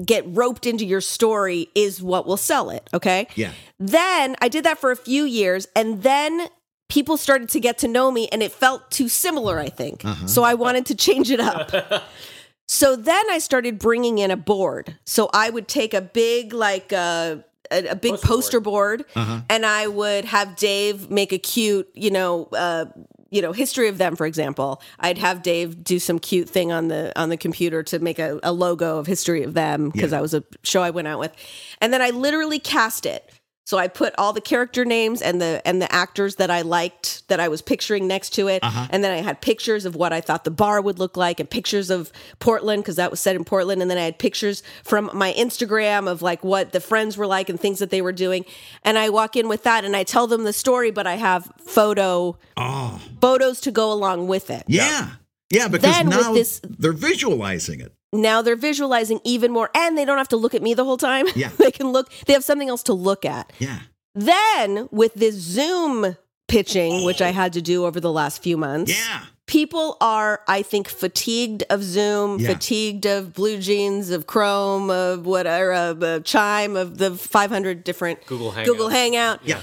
get roped into your story is what will sell it, okay? Yeah. Then I did that for a few years and then people started to get to know me and it felt too similar, I think. So I wanted to change it up. so then I started bringing in a board. So I would take a big, like, uh, a, a big Poster poster board, Uh-huh. and I would have Dave make a cute, you know, uh, you know, history of them, for example. I'd have Dave do some cute thing on the on the computer to make a, a logo of history of them because Yeah. that was a show I went out with, and then I literally cast it. So I put all the character names and the and the actors that I liked that I was picturing next to it, uh-huh. and then I had pictures of what I thought the bar would look like, and pictures of Portland because that was set in Portland, and then I had pictures from my Instagram of like what the friends were like and things that they were doing, and I walk in with that and I tell them the story, but I have photo Oh. photos to go along with it. Yeah. Yeah, because Then now this- they're visualizing it. Now they're visualizing even more and they don't have to look at me the whole time Yeah. they can look they have something else to look at Yeah. then with this zoom pitching which i had to do over the last few months Yeah. people are i think fatigued of zoom Yeah. fatigued of BlueJeans of chrome of whatever of uh, chime of the 500 different Google Hangout. google hangout Yeah.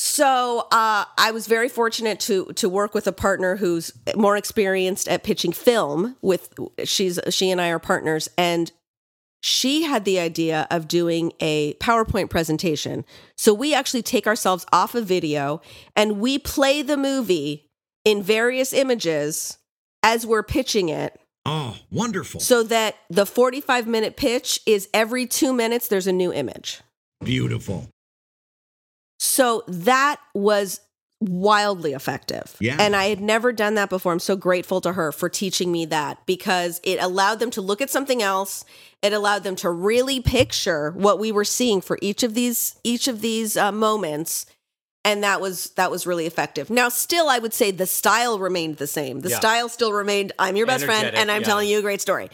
So uh, I was very fortunate to to work with a partner who's more experienced at pitching film. With she's she and I are partners, and she had the idea of doing a PowerPoint presentation. So we actually take ourselves off a video and we play the movie in various images as we're pitching it Oh, wonderful. so that the 45 minute pitch is every two minutes there's a new image. Beautiful. So that was wildly effective. Yeah. And I had never done that before. I'm so grateful to her for teaching me that because it allowed them to look at something else. It allowed them to really picture what we were seeing for each of these each of these uh, moments. And that was that was really effective. Now, still, I would say the style remained the same. The Yeah. style still remained. I'm your best friend, and I'm yeah. telling you a great story.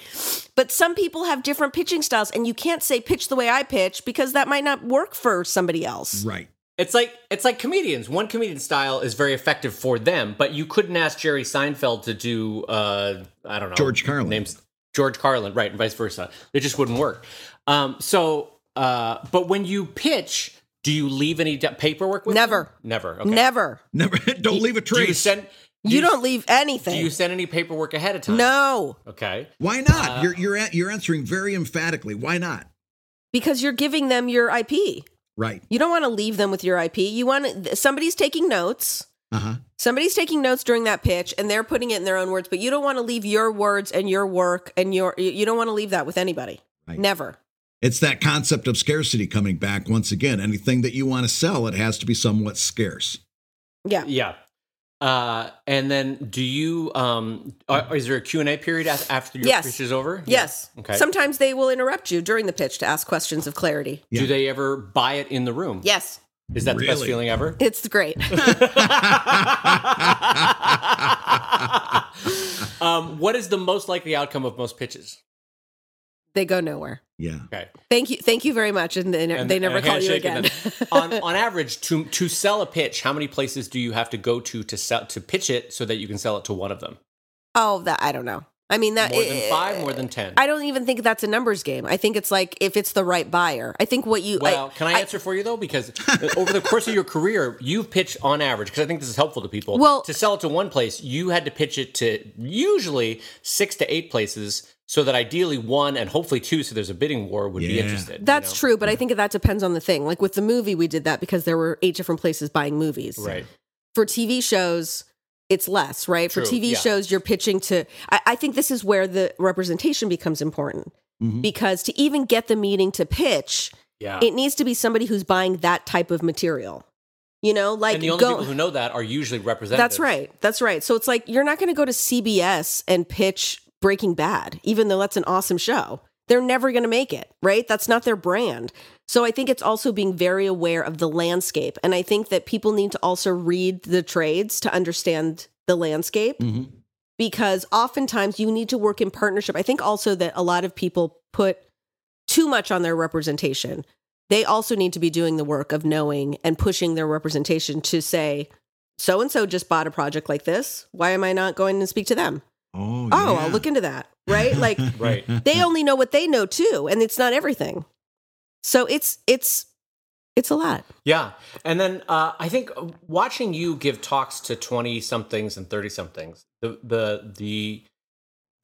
But some people have different pitching styles, and you can't say pitch the way I pitch because that might not work for somebody else. Right. It's like it's like comedians. One comedian style is very effective for them, but you couldn't ask Jerry Seinfeld to do uh I don't know George Carlin. names George Carlin, right, and vice versa. It just wouldn't work. Um, so, uh, but when you pitch, do you leave any de- paperwork? with Never. them? never, okay. Never. Never don't leave a Do you trace. send? You do don't leave anything. Do you send any paperwork ahead of time? no, Okay. Why not? you're you're a- you're answering very emphatically. Why not? because you're giving them your IP. Right. You don't want to leave them with your IP. You want somebody's taking notes. Uh-huh. Somebody's taking notes during that pitch and they're putting it in their own words, but you don't want to leave your words and your work and your you- you don't want to leave that with anybody. Right. Never. It's that concept of scarcity coming back once again. Anything that you want to sell, it has to be somewhat scarce. Yeah. Yeah. Uh, and then do you um are, is there a Q&A period after your Yes. pitch is over? Yes. Okay. Sometimes they will interrupt you during the pitch to ask questions of clarity. Yeah. Do they ever buy it in the room? Yes. Is that the best feeling ever? It's great. um, what is the most likely outcome of most pitches? They go nowhere. Yeah. Okay. Thank you. Thank you very much. And they, ne- And- they never and call you again. on on average, to to sell a pitch, how many places do you have to go to to sell to pitch it so that you can sell it to one of them? oh, that I don't know. I mean that More than eh, five, more than ten. I don't even think that's a numbers game. I think it's like if it's the right buyer. I think what you Well, can I answer for you though? Because over the course of your career, you've pitched on average, because I think this is helpful to people. Well- to sell it to one place, you had to pitch it to usually six to eight places so that ideally one and hopefully two, so there's a bidding war, would be Yeah. interested. you That's know? true, but I think that depends on the thing. Like with the movie, we did that because there were eight different places buying movies. Right. For TV shows, it's less, right? For TV yeah. shows, you're pitching to. I, I think this is where the representation becomes important Mhm. because to even get the meeting to pitch, Yeah. it needs to be somebody who's buying that type of material. You know, like and the only go- people who know that are usually represented. That's right. That's right. So it's like you're not going to go to CBS and pitch Breaking Bad, even though that's an awesome show. They're never going to make it, right? That's not their brand. So I think it's also being very aware of the landscape. And I think that people need to also read the trades to understand the landscape Mhm. because oftentimes you need to work in partnership. I think also that a lot of people put too much on their representation. They also need to be doing the work of knowing and pushing their representation to say, so and so just bought a project like this. Why am I not going to speak to them? Oh, Oh, yeah. I'll look into that. Right? Like Right. they only know what they know too, and it's not everything. So it's it's it's a lot. Yeah. And then uh, I think watching you give talks to 20 somethings and 30 somethings, the, the, the,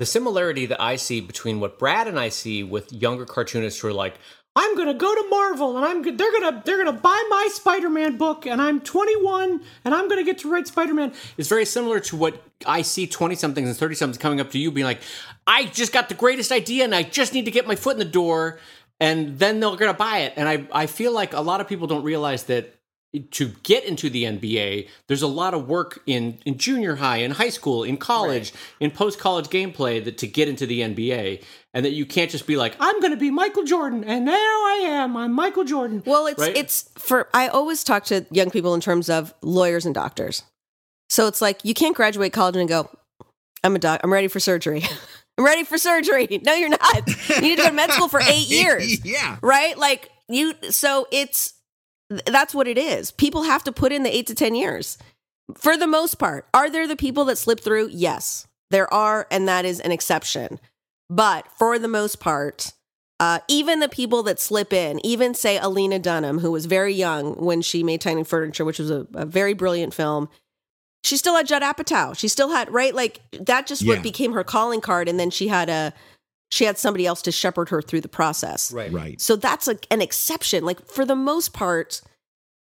the similarity that I see between what Brad and I see with younger cartoonists who are like, I'm gonna go to Marvel and I'm they're gonna they're gonna buy my Spider-Man book and I'm 21 and I'm gonna get to write Spider-Man It's very similar to what I see 20 somethings and 30 somethings coming up to you being like, I just got the greatest idea and I just need to get my foot in the door and then they're gonna buy it. And I I feel like a lot of people don't realize that to get into the NBA, there's a lot of work in, in junior high, in high school, in college, in post college gameplay that to get into the NBA, and that you can't just be like, I'm going to be Michael Jordan, and now I am, I'm Michael Jordan. Well, it's Right? it's for I always talk to young people in terms of lawyers and doctors. So it's like you can't graduate college and go, I'm a doc, I'm ready for surgery. I'm ready for surgery. No, you're not. You need to go to med school for eight years. yeah. right? Like you, so it's that's what it is. People have to put in the eight to 10 years for the most part. Are there the people that slip through? Yes, there are, and that is an exception. But for the most part, uh, even the people that slip in, even say Alina Dunham, who was very young when she made Tiny Furniture, which was a, a very brilliant film, she still had Judd Apatow. She still had right, like that. Just Yeah. what became her calling card, and then she had a she had somebody else to shepherd her through the process. Right. Right. So that's like an exception. Like for the most part,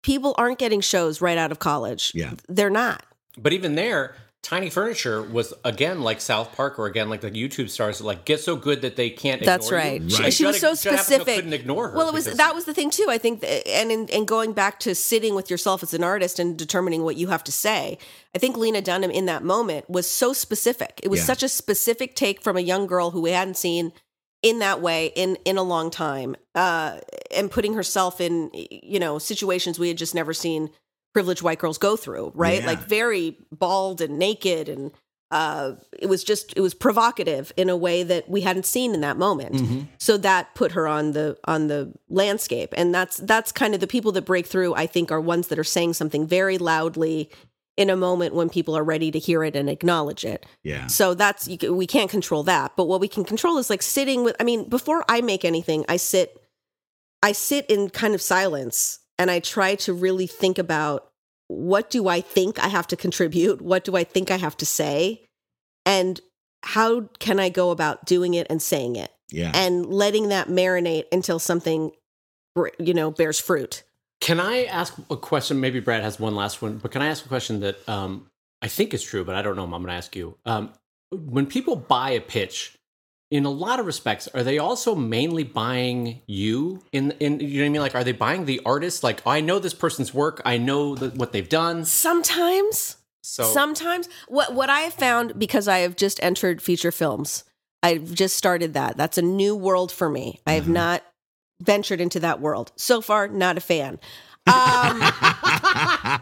people aren't getting shows right out of college. Yeah. They're not. But even there, Tiny Furniture was again like South Park or again like the YouTube stars that like get so good that they can't. That's ignore right. You. She- Like, she was so specific. Couldn't ignore her. Well, it was because- that was the thing too. I think, that, and in, and going back to sitting with yourself as an artist and determining what you have to say, I think Lena Dunham in that moment was so specific. It was Yeah. such a specific take from a young girl who we hadn't seen in that way in in a long time, uh, and putting herself in you know situations we had just never seen privileged white girls go through. Right, Yeah. like very bald and naked and. Uh, it was just it was provocative in a way that we hadn't seen in that moment Mm-hmm. so that put her on the on the landscape and that's that's kind of the people that break through i think are ones that are saying something very loudly in a moment when people are ready to hear it and acknowledge it Yeah. so that's you, we can't control that but what we can control is like sitting with i mean before i make anything i sit i sit in kind of silence and i try to really think about what do i think i have to contribute what do i think i have to say and how can i go about doing it and saying it Yeah. and letting that marinate until something you know bears fruit Can I ask a question? Maybe Brad has one last one, but can I ask a question that um, I think is true, but I don't know. I'm going to ask you. Um, when people buy a pitch, in a lot of respects, are they also mainly buying you? In in you know what I mean? Like, are they buying the artist? Like, I know this person's work. I know what they've done. sometimes So sometimes what what i have found because i have just entered feature films i've just started that that's a new world for me i have not ventured into that world so far not a fan um,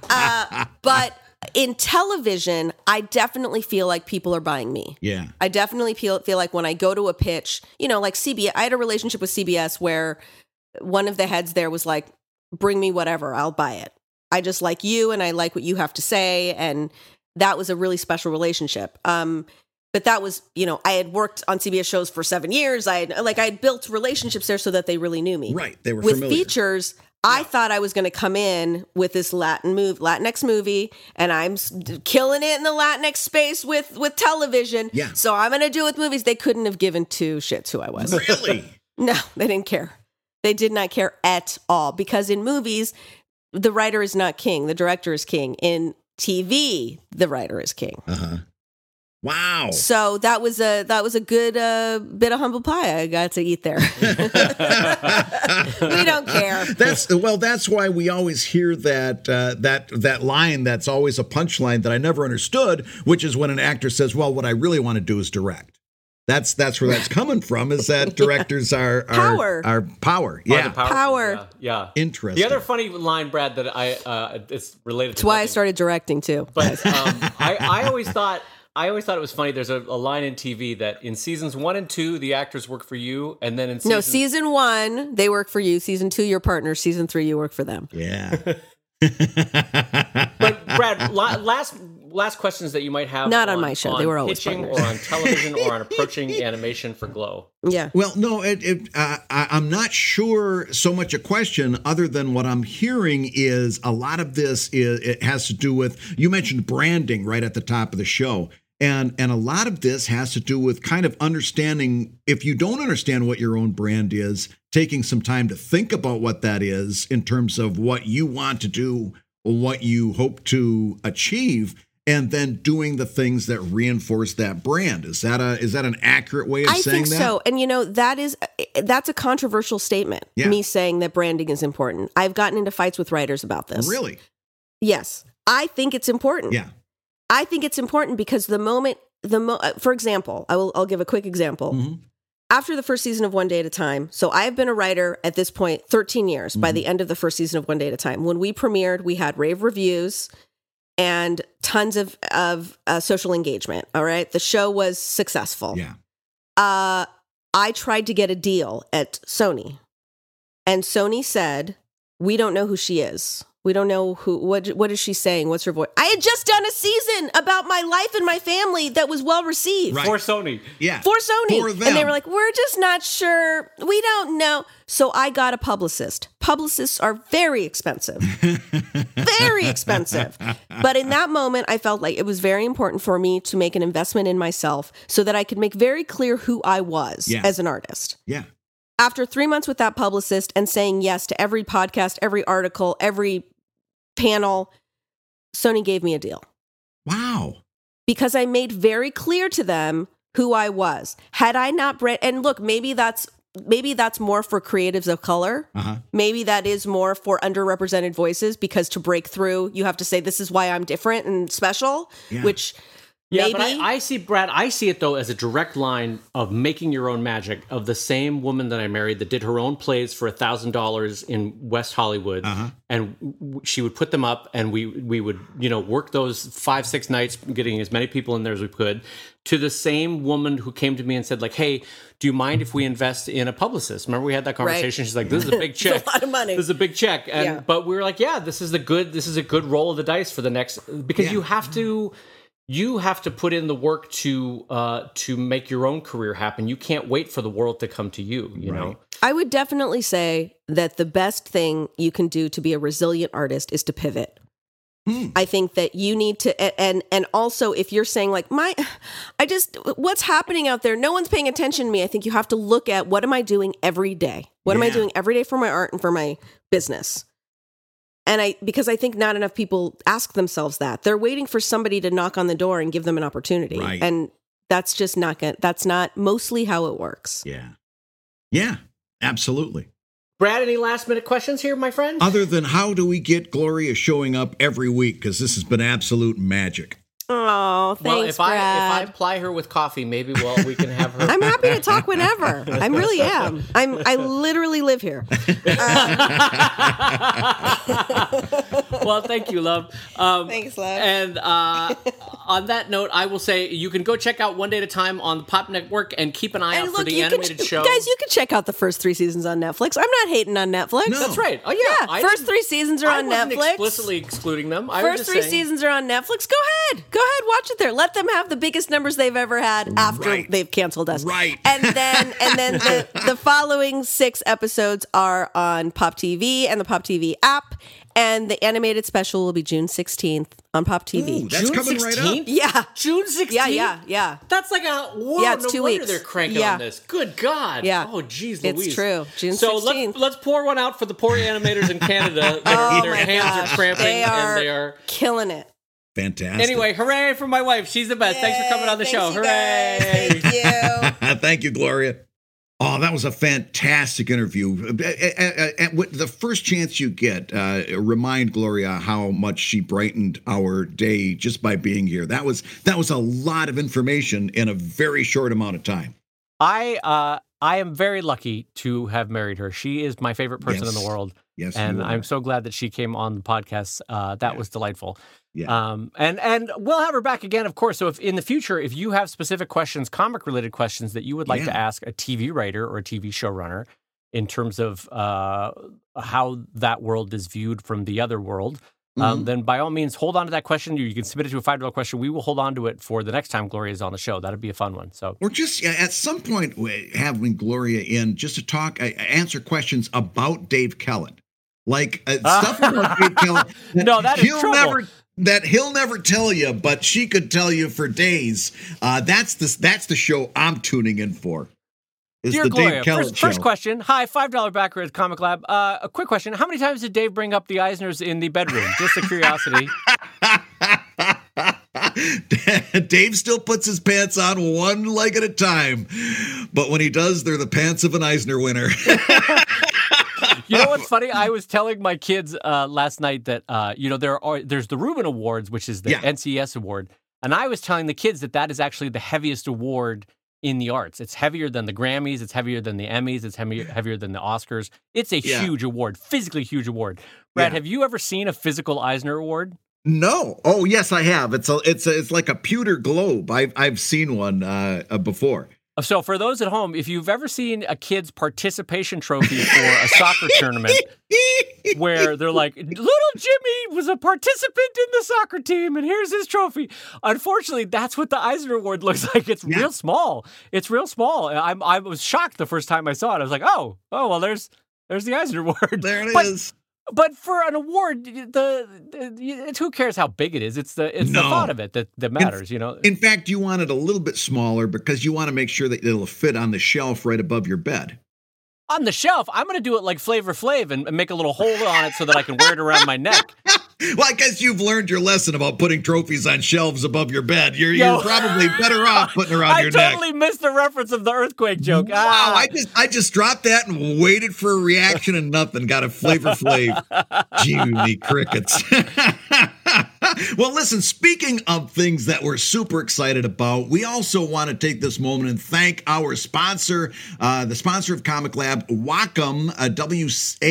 uh, but in television i definitely feel like people are buying me yeah. I definitely feel feel like when I go to a pitch, you know, like CBS, I had a relationship with CBS where one of the heads there was like, "Bring me whatever, I'll buy it. I just like you, and I like what you have to say." And that was a really special relationship. Um, but that was, you know, I had worked on CBS shows for seven years. I had like I had built relationships there so that they really knew me Right. They were with familiar. features I thought I was going to come in with this Latin move, Latinx movie, and I'm killing it in the Latinx space with with television. Yeah. So I'm going to do it with movies. They couldn't have given two shits who I was. Really? No, they didn't care. They did not care at all because in movies, the writer is not king, the director is king. In TV, the writer is king. Uh-huh. Wow. So that was a that was a good uh, bit of humble pie I got to eat there. we don't care. That's well. That's why we always hear that uh, that that line. That's always a punchline that I never understood, which is when an actor says, "Well, what I really want to do is direct." That's that's where that's coming from. Is that directors are, are Power. Are power? Are Yeah. the Power. Yeah. yeah. Interesting. The other funny line, Brad, that I uh, it's related. That's to why I started directing too. But um, I, I always thought I always thought it was funny. There's a, a line in TV that in seasons one and two, the actors work for you, and then in season, no, season one they work for you. Season two, your partner. Season three, you work for them. Yeah. But Brad, la- last last questions that you might have Not on my show. They were always pitching partners. or on television or on approaching animation for Glow. Yeah. Well, no, it, it, uh, I, I'm not sure so much a question, other than what I'm hearing is a lot of this is it has to do with you mentioned branding right at the top of the show, and and a lot of this has to do with kind of understanding if you don't understand what your own brand is, taking some time to think about what that is in terms of what you want to do, what you hope to achieve. And then doing the things that reinforce that brand is that a is that an accurate way of I saying that? I think so. And you know, that is that's a controversial statement. Yeah. Me saying that branding is important. I've gotten into fights with writers about this. Really? Yes. I think it's important. Yeah. I think it's important because the moment the mo- uh, for example, I will I'll give a quick example. Mhm. After the first season of One Day at a Time, so I have been a writer at this point 13 years by Mm-hmm. the end of the first season of One Day at a Time. When we premiered, we had rave reviews and tons of of uh, social engagement, all right? The show was successful. Yeah. uh, I tried to get a deal at Sony, and Sony said, "We don't know who she is. We don't know who. What what is she saying? What's her voice?" I had just done a season about my life and my family that was well received Right. For Sony. Yeah. for Sony, For and they were like, "We're just not sure. We don't know." So I got a publicist. Publicists are very expensive, very expensive. But in that moment, I felt like it was very important for me to make an investment in myself so that I could make very clear who I was Yeah. as an artist. Yeah. After three months with that publicist and saying yes to every podcast, every article, every panel, Sony gave me a deal Wow. because I made very clear to them who I was. Had I not bred, and look, maybe that's maybe that's more for creatives of color. Uh huh. Maybe that is more for underrepresented voices because to break through, you have to say this is why I'm different and special. Yeah. Which Yeah, maybe but I, I see Brad. I see it though as a direct line of making your own magic of the same woman that I married that did her own plays for a thousand dollars in West Hollywood, Uh-huh. and w- she would put them up, and we we would you know work those five six nights, getting as many people in there as we could. To the same woman who came to me and said like, "Hey, do you mind if we invest in a publicist?" Remember we had that conversation. She's like, "This is a big It's a lot of money. This is a big check." And Yeah. but we were like, "Yeah, this is a good this is a good roll of the dice for the next because Yeah. you have to." You have to put in the work to uh, to make your own career happen. You can't wait for the world to come to you. You know, I would definitely say that the best thing you can do to be a resilient artist is to pivot. Hmm. I think that you need to and and also if you're saying like my I just what's happening out there no one's paying attention to me I think you have to look at what am I doing every day what am I doing every day for my art and for my business and I because I think not enough people ask themselves that they're waiting for somebody to knock on the door and give them an opportunity Right. and that's just not going that's not mostly how it works Yeah. Yeah. Absolutely. Brad, any last minute questions here, my friend? Other than how do we get Gloria showing up every week? Because this has been absolute magic. Oh, thanks, well, if I Brad. if I ply her with coffee, maybe well we can have her. I'm happy to talk whenever. I really am. I'm. I literally live here. well, well, thank you, love. Um, Thanks, love. And uh, on that note, I will say you can go check out One Day at a Time on the Pop Network and keep an eye And out for the animated show. guys, you can check out the first three seasons on Netflix. I'm not hating on Netflix. No. That's right. Oh yeah, Yeah, I first three seasons are I on Netflix. explicitly excluding them. I was First three saying- seasons are on Netflix. Go ahead. Go ahead, watch it there. Let them have the biggest numbers they've ever had after Right. they've canceled us. Right. And then and then the, the following six episodes are on Pop TV and the Pop TV app. And the animated special will be June 16th on Pop TV. Ooh, that's June coming right up. 16th? yeah. June 16th. Yeah, yeah, yeah. That's like a whoa, Yeah, it's no two wonder weeks. they're cranking Yeah. on this. Good God. Yeah. Oh, geez, It's true. June so 16th. let's let's pour one out for the poor animators in Canada. Their, Oh their my hands gosh. are cramping They are, and they are. killing it. Fantastic. Anyway, hooray for my wife. She's the best. Thanks for coming on the show. Hooray. guys. Thank you. Thank you, Gloria. Oh, that was a fantastic interview. Uh, The first chance you get, uh, remind Gloria how much she brightened our day just by being here. That was that was a lot of information in a very short amount of time. I uh I am very lucky to have married her. She is my favorite person in the world. Yes, and. I'm so glad that she came on the podcast. Uh, that Yeah. was delightful. Yeah. Um, and and we'll have her back again, of course. So if in the future, if you have specific questions, comic related questions that you would like to ask a TV writer or a TV showrunner in terms of uh, how that world is viewed from the other world, um, Mhm. then by all means, hold on to that question. You, you can submit it to a five dollar question. We will hold on to it for the next time Gloria is on the show. That'd be a fun one. So Or just at some point having Gloria in just to talk, uh, answer questions about Dave Kellett, like uh, stuff about Dave Kellett. No, that is trouble. never that he'll never tell you, but she could tell you for days. Uh, that's the that's the show I'm tuning in for. Is Dear the Gloria, first, show. first question. Hi, five dollar backer at Comic Lab. Uh, a quick question: How many times did Dave bring up the Eisners in the bedroom? Just a curiosity. Dave still puts his pants on one leg at a time, but when he does, they're the pants of an Eisner winner. You know what's funny? I was telling my kids uh, last night that uh, you know there are there's the Reuben Awards, which is the Yeah. NCS award, and I was telling the kids that that is actually the heaviest award in the arts. It's heavier than the Grammys. It's heavier than the Emmys. It's heavier, heavier than the Oscars. It's a Yeah. huge award, physically huge award. Brad, Yeah. have you ever seen a physical Eisner Award? No. Oh, yes, I have. It's a, it's a, it's like a pewter globe. I've I've seen one uh, uh, before. So, for those at home, if you've ever seen a kid's participation trophy for a soccer tournament where they're like, little Jimmy was a participant in the soccer team and here's his trophy. Unfortunately, that's what the Eisner Award looks like. It's Yeah. real small. It's real small. I'm, I was shocked the first time I saw it. I was like, oh, oh, well, there's. There's the Eisner Award. There it but, is. But for an award, the, who cares how big it is? It's the it's the thought of it that, that matters. You know, In fact, you want it a little bit smaller because you want to make sure that it'll fit on the shelf right above your bed. on the shelf, I'm going to do it like Flavor Flav and, and make a little hole on it so that I can wear it around my neck. Well, I guess you've learned your lesson about putting trophies on shelves above your bed. You're, Yo. you're probably better off putting around I your neck. I totally missed the reference of the earthquake joke. Wow, Ah. I just I just dropped that and waited for a reaction and nothing. Got a flavor flav. Judy crickets. well, listen, speaking of things that we're super excited about, we also want to take this moment and thank our sponsor, uh, the sponsor of Comic Lab, Wacom, uh, W-A-C-O-M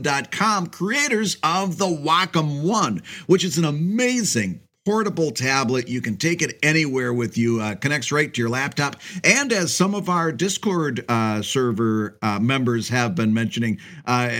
dot com, creators of the Wacom One, which is an amazing portable tablet. You can take it anywhere with you. Uh, connects right to your laptop. And as some of our Discord uh, server uh, members have been mentioning, uh,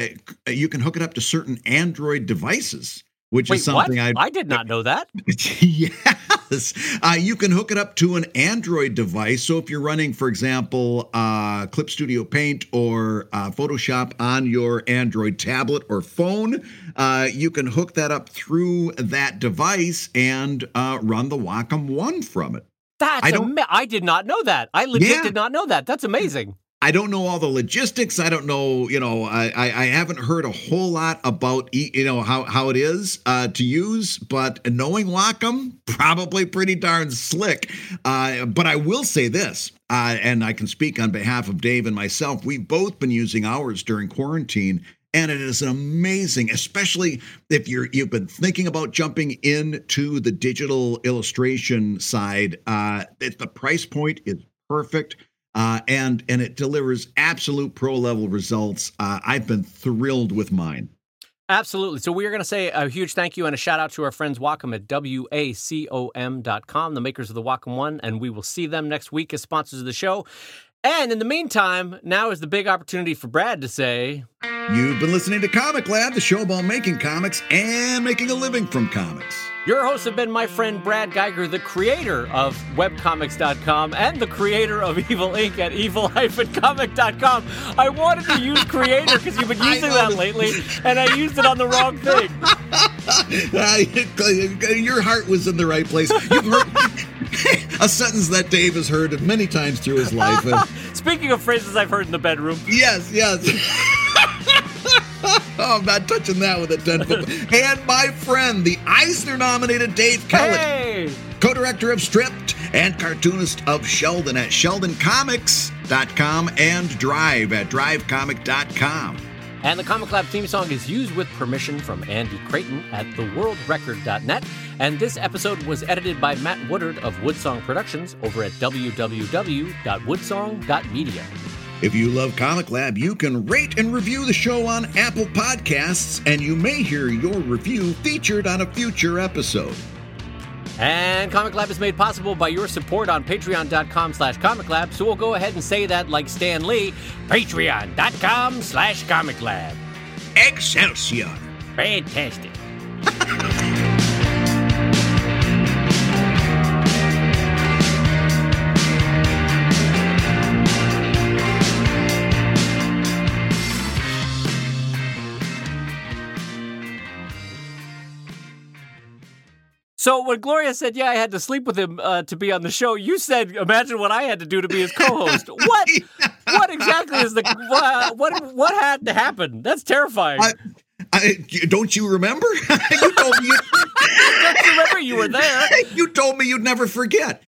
you can hook it up to certain Android devices. Which Wait, is something? I I did not know that. yes. Uh, you can hook it up to an Android device. So if you're running, for example, uh, Clip Studio Paint or uh, Photoshop on your Android tablet or phone, uh, you can hook that up through that device and uh, run the Wacom One from it. That's I ama- I did not know that. I legit Yeah. did not know that. That's amazing. I don't know all the logistics. I don't know, you know, I, I, haven't heard a whole lot about, you know, how, how it is uh, to use, but knowing Wacom, probably pretty darn slick. Uh, but I will say this, uh, and I can speak on behalf of Dave and myself. We've both been using ours during quarantine. And it is amazing, especially if you're you've been thinking about jumping into the digital illustration side. Uh, the price point is perfect uh, and and it delivers absolute pro level results. Uh, I've been thrilled with mine. Absolutely. So we are going to say a huge thank you and a shout out to our friends Wacom at wacom.com, the makers of the Wacom One, and we will see them next week as sponsors of the show. And in the meantime, now is the big opportunity for Brad to say, You've been listening to Comic Lab, the show about making comics and making a living from comics. Your hosts have been my friend Brad Guigar, the creator of webcomics.com and the creator of Evil Inc. at evil-comic.com. I wanted to use creator because you've been using that lately, and I used it on the wrong thing. Your heart was in the right place. You've heard a sentence that Dave has heard many times through his life. Speaking of phrases I've heard in the bedroom. Yes, yes. Oh, I'm not touching that with a 10 foot. and my friend, the Eisner nominated Dave Kellett, Hey! co director of Stripped and cartoonist of Sheldon at sheldoncomics.com and Drive at drivecomic.com. And the Comic Lab theme song is used with permission from Andy Creighton at theworldrecord.net. And this episode was edited by Matt Woodard of Woodsong Productions over at www.woodsong.media. If you love Comic Lab, you can rate and review the show on Apple Podcasts, and you may hear your review featured on a future episode. And Comic Lab is made possible by your support on patreon.com slash comic lab. So we'll go ahead and say that like Stan Lee, patreon.com slash comic lab. Excelsior! Fantastic. So when Gloria said, "Yeah, I had to sleep with him uh, to be on the show," you said, "Imagine what I had to do to be his co-host." what? What exactly is the what? What, what had to happen? That's terrifying. I, I, don't you remember? you told me you, Don't you remember you were there? you told me you'd never forget.